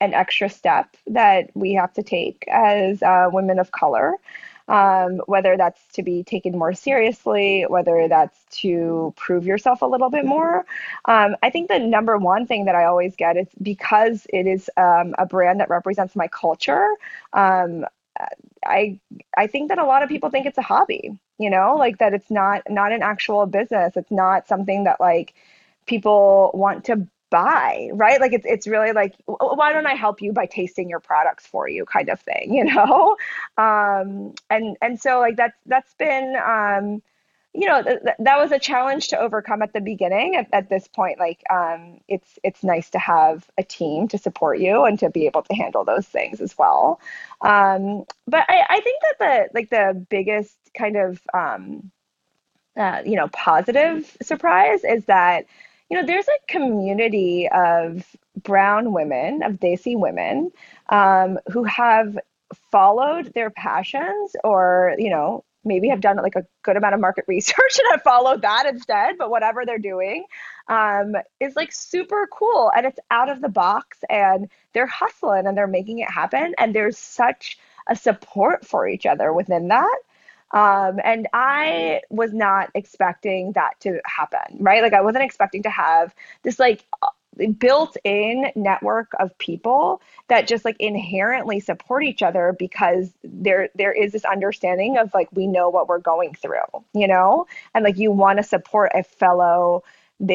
an extra step that we have to take as uh, women of color um, whether that's to be taken more seriously, whether that's to prove yourself a little bit more. Um, I think the number one thing that I always get is because it is um, a brand that represents my culture. Um, I I think that a lot of people think it's a hobby, you know, like that it's not not an actual business. It's not something that like people want to buy, right? Like it's it's really like why don't I help you by tasting your products for you kind of thing, you know? Um and and so like that's that's been um you know th- that was a challenge to overcome at the beginning at, at this point like um, it's it's nice to have a team to support you and to be able to handle those things as well um, but I, I think that the like the biggest kind of um, uh, you know positive surprise is that you know, there's a community of brown women, of Desi women, um, who have followed their passions or, you know, maybe have done like a good amount of market research and have followed that instead, but whatever they're doing um, is like super cool and it's out of the box and they're hustling and they're making it happen. And there's such a support for each other within that. Um, and I was not expecting that to happen, right? Like I wasn't expecting to have this like built-in network of people that just like inherently support each other because there there is this understanding of like we know what we're going through, you know? And like you want to support a fellow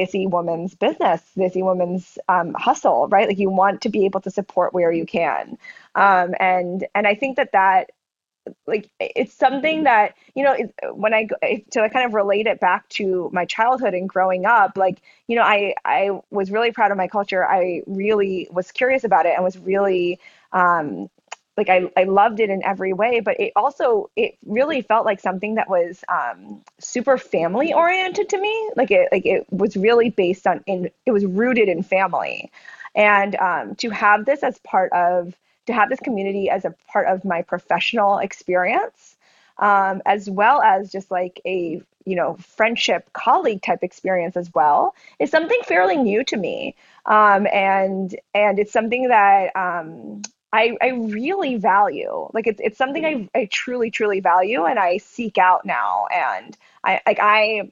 see women's business, see women's um, hustle, right? Like you want to be able to support where you can, um, and and I think that that like it's something that you know when i to kind of relate it back to my childhood and growing up like you know i i was really proud of my culture. I really was curious about it and was really um like I, I loved it in every way but it also it really felt like something that was um, super family oriented to me. Like it like it was really based on in it was rooted in family. And um, to have this as part of to have this community as a part of my professional experience, um, as well as just like a you know friendship colleague type experience as well is something fairly new to me um, and and it's something that um, I, I really value like it's, it's something I, I truly truly value and I seek out now and I like I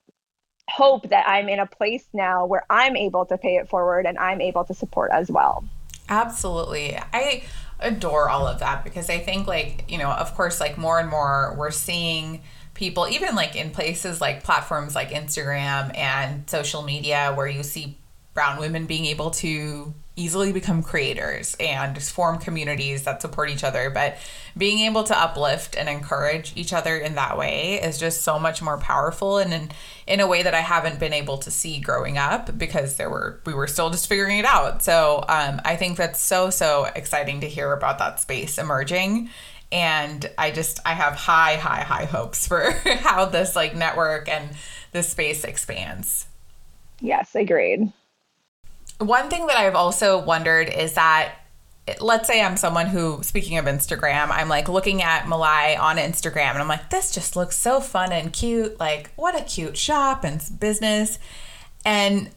hope that I'm in a place now where I'm able to pay it forward and I'm able to support as well. Absolutely. I adore all of that because I think, like, you know, of course, like more and more we're seeing people, even like in places like platforms like Instagram and social media, where you see brown women being able to easily become creators and form communities that support each other. But being able to uplift and encourage each other in that way is just so much more powerful and in, in a way that I haven't been able to see growing up because there were we were still just figuring it out. So um, I think that's so so exciting to hear about that space emerging. And I just I have high high high hopes for how this like network and this space expands. Yes, agreed. One thing that I've also wondered is that let's say I'm someone who, speaking of Instagram, I'm like looking at Malai on Instagram and I'm like, this just looks so fun and cute. Like, what a cute shop and business. And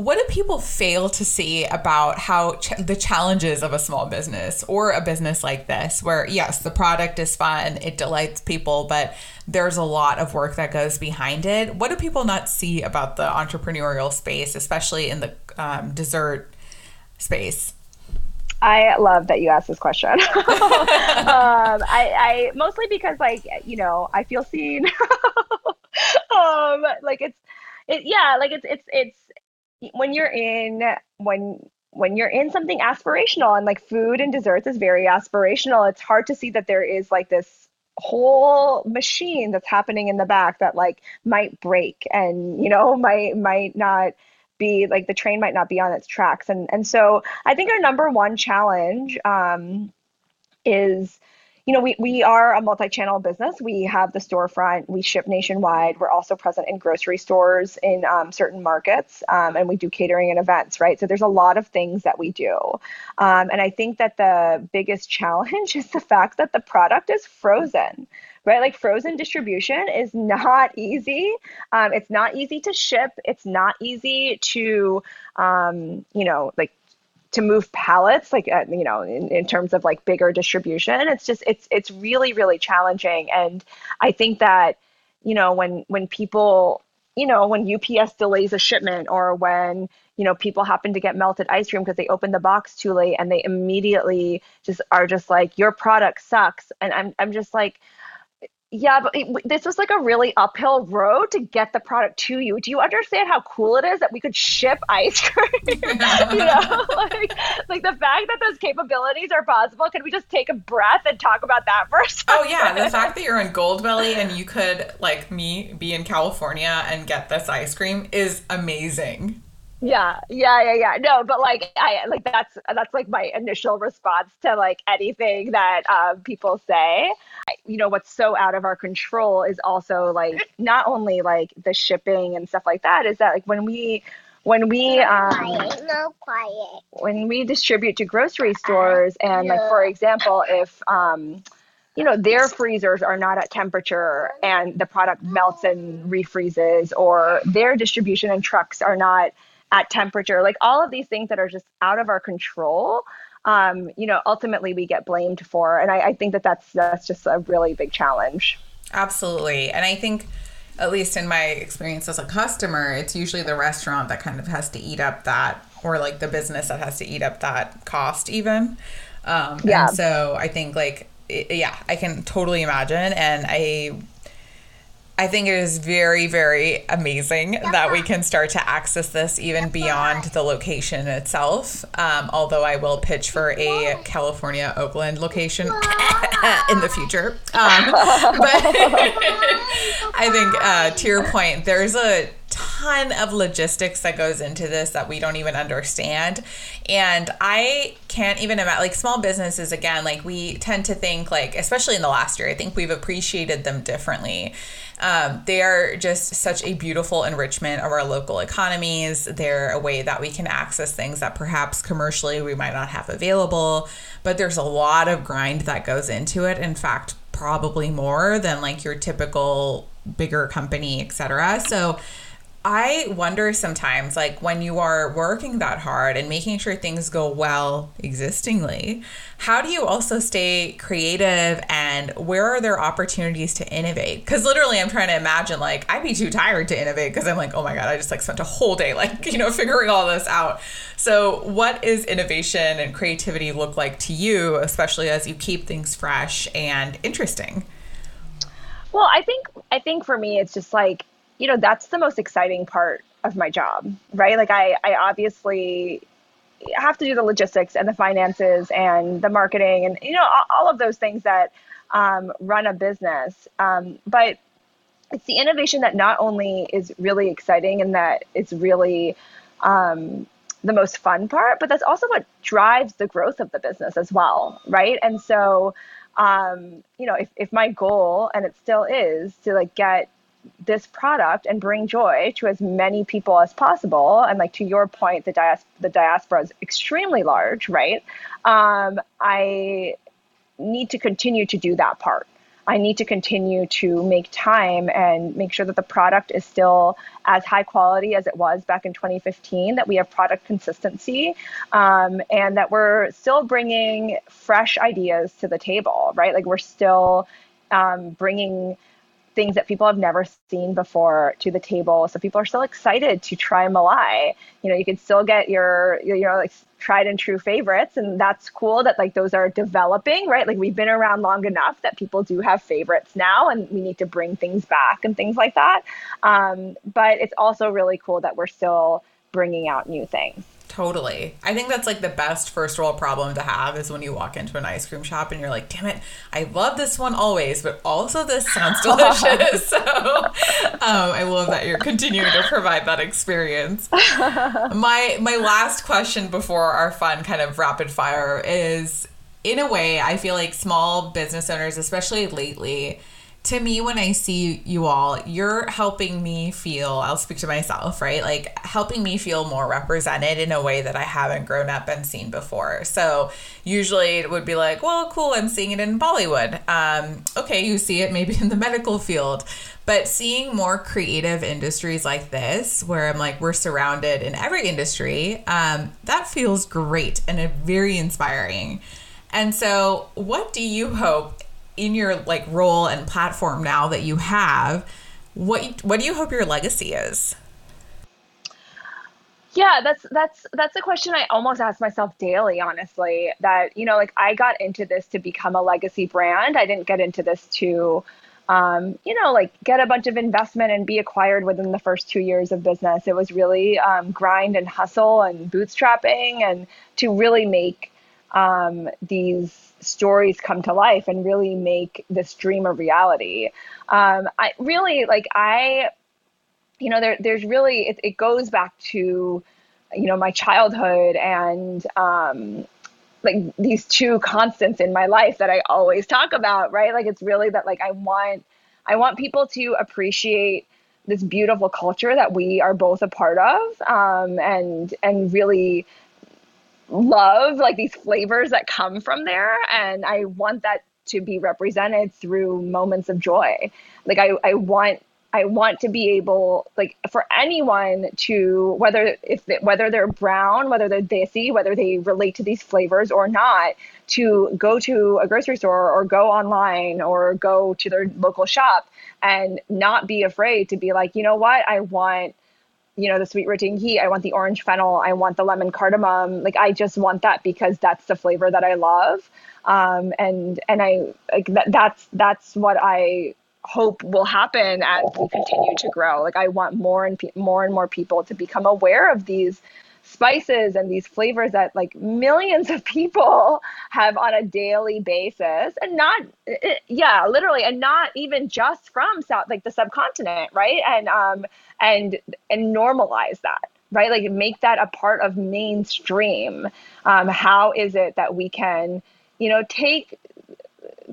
what do people fail to see about how ch- the challenges of a small business or a business like this where yes the product is fun it delights people but there's a lot of work that goes behind it what do people not see about the entrepreneurial space especially in the um, dessert space I love that you asked this question. um, I, I, mostly because like you know I feel seen. um, like it's it yeah like it's it's it's when you're in when when you're in something aspirational and like food and desserts is very aspirational it's hard to see that there is like this whole machine that's happening in the back that like might break and you know might might not be like the train might not be on its tracks. And and so i think our number one challenge um, is you know, we, we are a multi-channel business. We have the storefront. We ship nationwide. We're also present in grocery stores in um, certain markets, um, and we do catering and events, right? So there's a lot of things that we do. Um, and I think that the biggest challenge is the fact that the product is frozen, right? Like frozen distribution is not easy. Um, it's not easy to ship. It's not easy to, um, you know, like to move pallets like uh, you know in, in terms of like bigger distribution it's just it's it's really really challenging. And i think that you know when when people you know when ups delays a shipment or when you know people happen to get melted ice cream because they open the box too late and they immediately just are just like your product sucks. And i'm i'm just like yeah, but it, this was like a really uphill road to get the product to you. Do you understand how cool it is that we could ship ice cream? you know, like, like the fact that those capabilities are possible. Can we just take a breath and talk about that for a oh, second? Oh yeah, the fact that you're in Goldbelly and you could, like me, be in California and get this ice cream is amazing. Yeah, yeah, yeah, yeah. No, but like I like that's that's like my initial response to like anything that um, people say. You know, what's so out of our control is also like not only like the shipping and stuff like that. Is that like when we when we um quiet, no quiet. when we distribute to grocery stores and like for example if um you know their freezers are not at temperature and the product melts and refreezes or their distribution and trucks are not at temperature, like all of these things that are just out of our control. Um, you know, ultimately we get blamed for, and I, I think that that's that's just a really big challenge. Absolutely, and I think at least in my experience as a customer, it's usually the restaurant that kind of has to eat up that, or like the business that has to eat up that cost, even. Um, yeah. so I think like, it, yeah, I can totally imagine, and I I think it is very, very amazing that we can start to access this even beyond the location itself. Um, although I will pitch for a California Oakland location in the future. Um, but I think uh, to your point, there's a ton of logistics that goes into this that we don't even understand. And I can't even imagine, like, small businesses, again, like, we tend to think, like, especially in the last year, I think we've appreciated them differently. Um, they are just such a beautiful enrichment of our local economies. They're a way that we can access things that perhaps commercially we might not have available, but there's a lot of grind that goes into it. In fact, probably more than like your typical bigger company, etc. So I wonder sometimes, like when you are working that hard and making sure things go well existingly, how do you also stay creative and where are there opportunities to innovate? Because literally, I'm trying to imagine, like, I'd be too tired to innovate because I'm like, oh my God, I just like spent a whole day, like, you know, figuring all this out. So, what is innovation and creativity look like to you, especially as you keep things fresh and interesting? Well, I think I think for me it's just like you know, that's the most exciting part of my job, right? Like I, I obviously have to do the logistics and the finances and the marketing and you know all, of those things that um, run a business. Um, but it's the innovation that not only is really exciting and that it's really um, the most fun part, but that's also what drives the growth of the business as well, right? And so, um, you know, if, if my goal, and it still is, to like get this product and bring joy to as many people as possible. And like to your point, the dias- the diaspora is extremely large, right? Um, I need to continue to do that part. I need to continue to make time and make sure that the product is still as high quality as it was back in 2015, that we have product consistency, um, and that we're still bringing fresh ideas to the table, right? Like we're still um, bringing things that people have never seen before to the table. So people are still excited to try Malai. You know, you can still get your, you know, like tried and true favorites, and that's cool that like those are developing, right? Like we've been around long enough that people do have favorites now, and we need to bring things back and things like that. Um, but it's also really cool that we're still bringing out new things. Totally. I think that's like the best first world problem to have is when you walk into an ice cream shop and you're like, damn it, I love this one always, but also this sounds delicious. so um, I love that you're continuing to provide that experience. my my last question before our fun kind of rapid fire is in a way, I feel like small business owners, especially lately, to me, when I see you all, you're helping me feel, I'll speak to myself, right? Like helping me feel more represented in a way that I haven't grown up and seen before. So usually it would be like, well, cool, I'm seeing it in Bollywood. Um, okay, you see it maybe in the medical field. But seeing more creative industries like this, where I'm like, we're surrounded in every industry, um, that feels great and very inspiring. And so, what do you hope in your like role and platform now that you have, what what do you hope your legacy is? Yeah, that's that's that's a question I almost ask myself daily, honestly. That you know, like I got into this to become a legacy brand. I didn't get into this to, um, you know, like get a bunch of investment and be acquired within the first two years of business. It was really um, grind and hustle and bootstrapping, and to really make um, these stories come to life and really make this dream a reality. Um, I really like I, you know, there there's really it, it goes back to, you know, my childhood and um, like these two constants in my life that I always talk about, right? Like it's really that like I want I want people to appreciate this beautiful culture that we are both a part of um, and and really love like these flavors that come from there and i want that to be represented through moments of joy. Like i, I want I want to be able, like, for anyone to whether if they, whether they're brown, whether they're desi, whether they relate to these flavors or not, to go to a grocery store or go online or go to their local shop and not be afraid to be like, you know what, I want you know, the sweet routine ghee. I want the orange fennel. I want the lemon cardamom. Like I just want that because that's the flavor that I love. Um, and and I like that, that's that's what I hope will happen as we continue to grow. Like I want more and pe- more and more people to become aware of these spices and these flavors that like millions of people have on a daily basis. And not yeah literally and not even just from south like the subcontinent right? And um and and normalize that right? Like make that a part of mainstream. Um how is it that we can you know take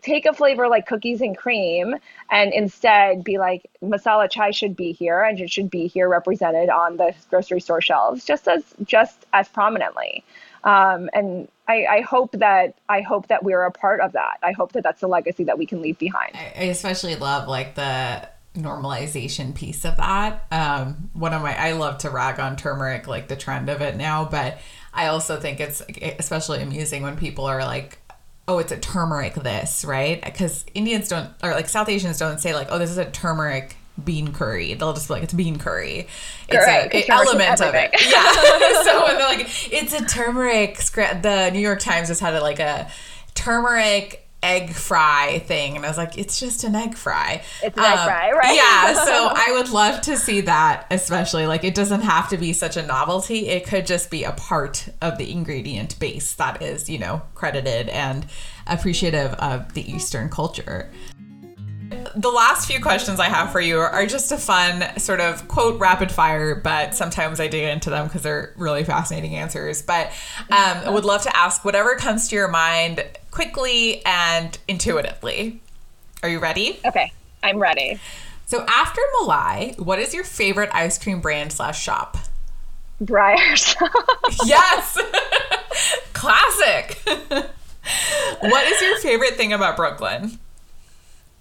take a flavor like cookies and cream and instead be like masala chai should be here and it should be here represented on the grocery store shelves just as just as prominently um, and I, I, hope that I hope that we're a part of that. I hope that that's a legacy that we can leave behind. I especially love like the normalization piece of that. Um, one of my I love to rag on turmeric, like the trend of it now, but I also think it's especially amusing when people are like, oh, it's a turmeric this, right? Because Indians don't, or like South Asians don't say like, oh, this is a turmeric bean curry. They'll just be like, it's bean curry. It's an a, element of it. Yeah. so when they're like, it's a turmeric, the New York Times just had it like a turmeric egg fry thing. And i was like it's just an egg fry. It's an um, egg fry right? yeah so i would love to see that especially like it doesn't have to be such a novelty. It could just be a part of the ingredient base that is you know credited and appreciative of the eastern culture the last few questions I have for you are just a fun sort of quote rapid fire, but sometimes I dig into them because they're really fascinating answers. But um, I would love to ask whatever comes to your mind quickly and intuitively. Are you ready? Okay, I'm ready. So after Malai, what is your favorite ice cream brand slash shop? Breyers. yes, classic. what is your favorite thing about Brooklyn?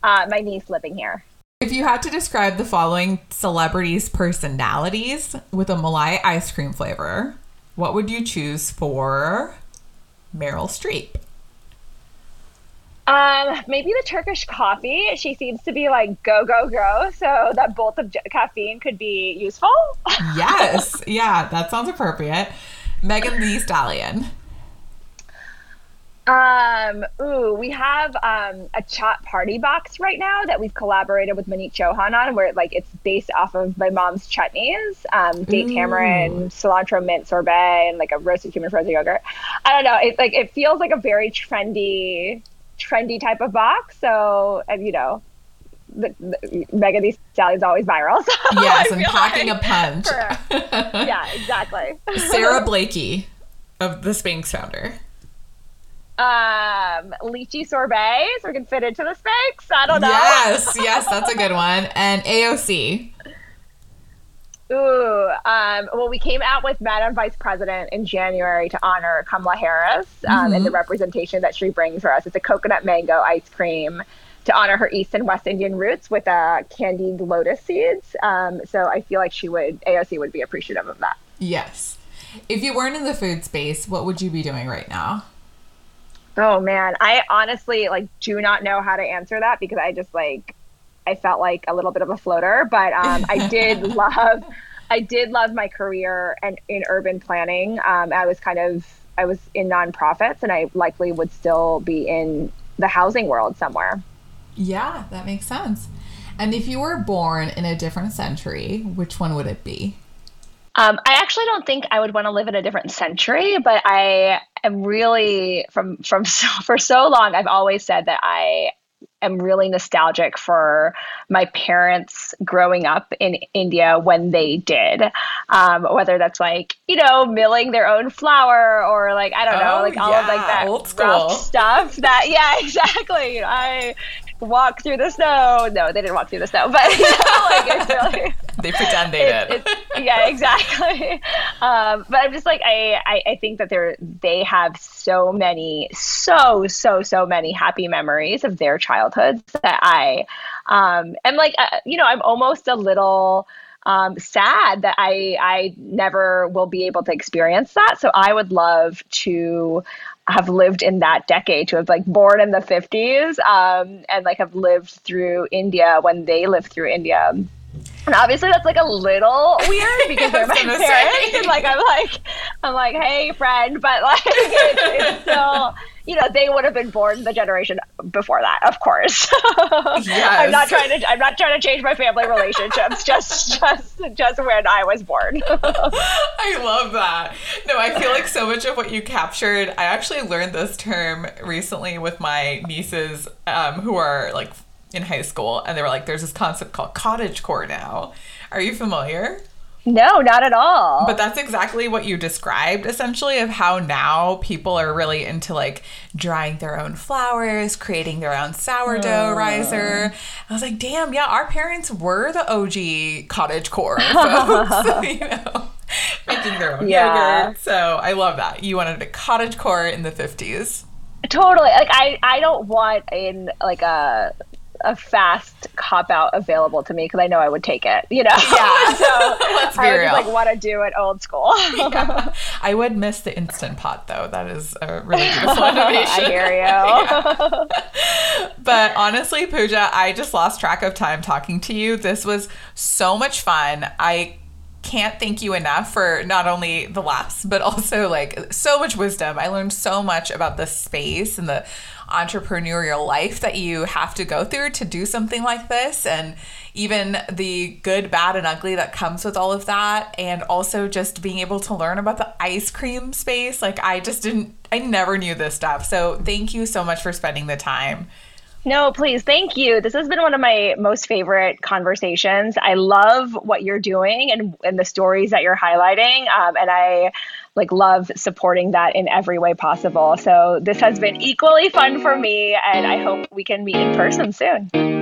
Uh, my niece living here. If you had to describe the following celebrities' personalities with a Malai ice cream flavor, what would you choose for Meryl Streep? Um, maybe the Turkish coffee. She seems to be like go go go, so that bolt of caffeine could be useful. yes, yeah, that sounds appropriate. Megan Thee Stallion. Um, ooh, we have um, a chaat party box right now that we've collaborated with Maneet Chauhan on, where like it's based off of my mom's chutneys, um, date tamarind, cilantro mint sorbet, and like a roasted cumin frozen yogurt. I don't know. It's like it feels like a very trendy, trendy type of box. So, and you know, the, the Megan Thee Stallion's always viral. So yes, and packing like, a punch. yeah, exactly. Sara Blakely of the Spanx founder um lychee sorbet so we can fit into the Spanx. I don't know. Yes, yes, that's a good one. And AOC. Ooh, um, well, we came out with Madam Vice President in January to honor Kamala Harris um, mm-hmm. and the representation that she brings for us. It's a coconut mango ice cream to honor her East and West Indian roots with uh, candied lotus seeds. Um, so I feel like she would, AOC would be appreciative of that. Yes. If you weren't in the food space, what would you be doing right now? Oh man, I honestly like do not know how to answer that because I just like I felt like a little bit of a floater, but um, I did love I did love my career and in urban planning. Um, I was kind of I was in nonprofits, and I likely would still be in the housing world somewhere. Yeah, that makes sense. And if you were born in a different century, which one would it be? Um, I actually don't think I would want to live in a different century, but I am really from from so, for so long. I've always said that I am really nostalgic for my parents growing up in India when they did. Um, whether that's like you know milling their own flour or like I don't oh, know, like all yeah, of like that stuff. That yeah, exactly. I walk through the snow. No, they didn't walk through the snow, but you know, like it's really they pretend they it, did. yeah, exactly. Um, but I'm just like I, I, I think that they're they have so many, so so so many happy memories of their childhoods that I um, am like uh, you know I'm almost a little. Um, sad that I I never will be able to experience that. So I would love to have lived in that decade to have like born in the 50s um, and like have lived through India when they lived through India. And obviously that's like a little weird because they're my parents and like I'm like I'm like hey friend but like it's, it's still you know, they would have been born the generation before that, of course. yes. I'm not trying to I'm not trying to change my family relationships, just just just when I was born. I love that. No, I feel like so much of what you captured, I actually learned this term recently with my nieces um, who are like in high school and they were like there's this concept called cottage core now. Are you familiar? No, not at all. But that's exactly what you described essentially of how now people are really into like drying their own flowers, creating their own sourdough uh. riser. I was like, damn, yeah, our parents were the OG cottage core folks, you know, making their own yeah. yogurt. So I love that. You wanted a cottage core in the 50s. Totally. Like I, I don't want in like a a fast cop out available to me because I know I would take it. You know. Yeah. so Let's be I would just like want to do it old school. yeah. I would miss the instant pot though. That is a really beautiful innovation. I hear you. but honestly, Pooja, I just lost track of time talking to you. This was so much fun. I can't thank you enough for not only the laughs, but also like so much wisdom. I learned so much about the space and the entrepreneurial life that you have to go through to do something like this and even the good bad and ugly that comes with all of that and also just being able to learn about the ice cream space like i just didn't i never knew this stuff so thank you so much for spending the time no, please. Thank you. This has been one of my most favorite conversations. I love what you're doing and, and the stories that you're highlighting. Um, and I like love supporting that in every way possible. So this has been equally fun for me and I hope we can meet in person soon.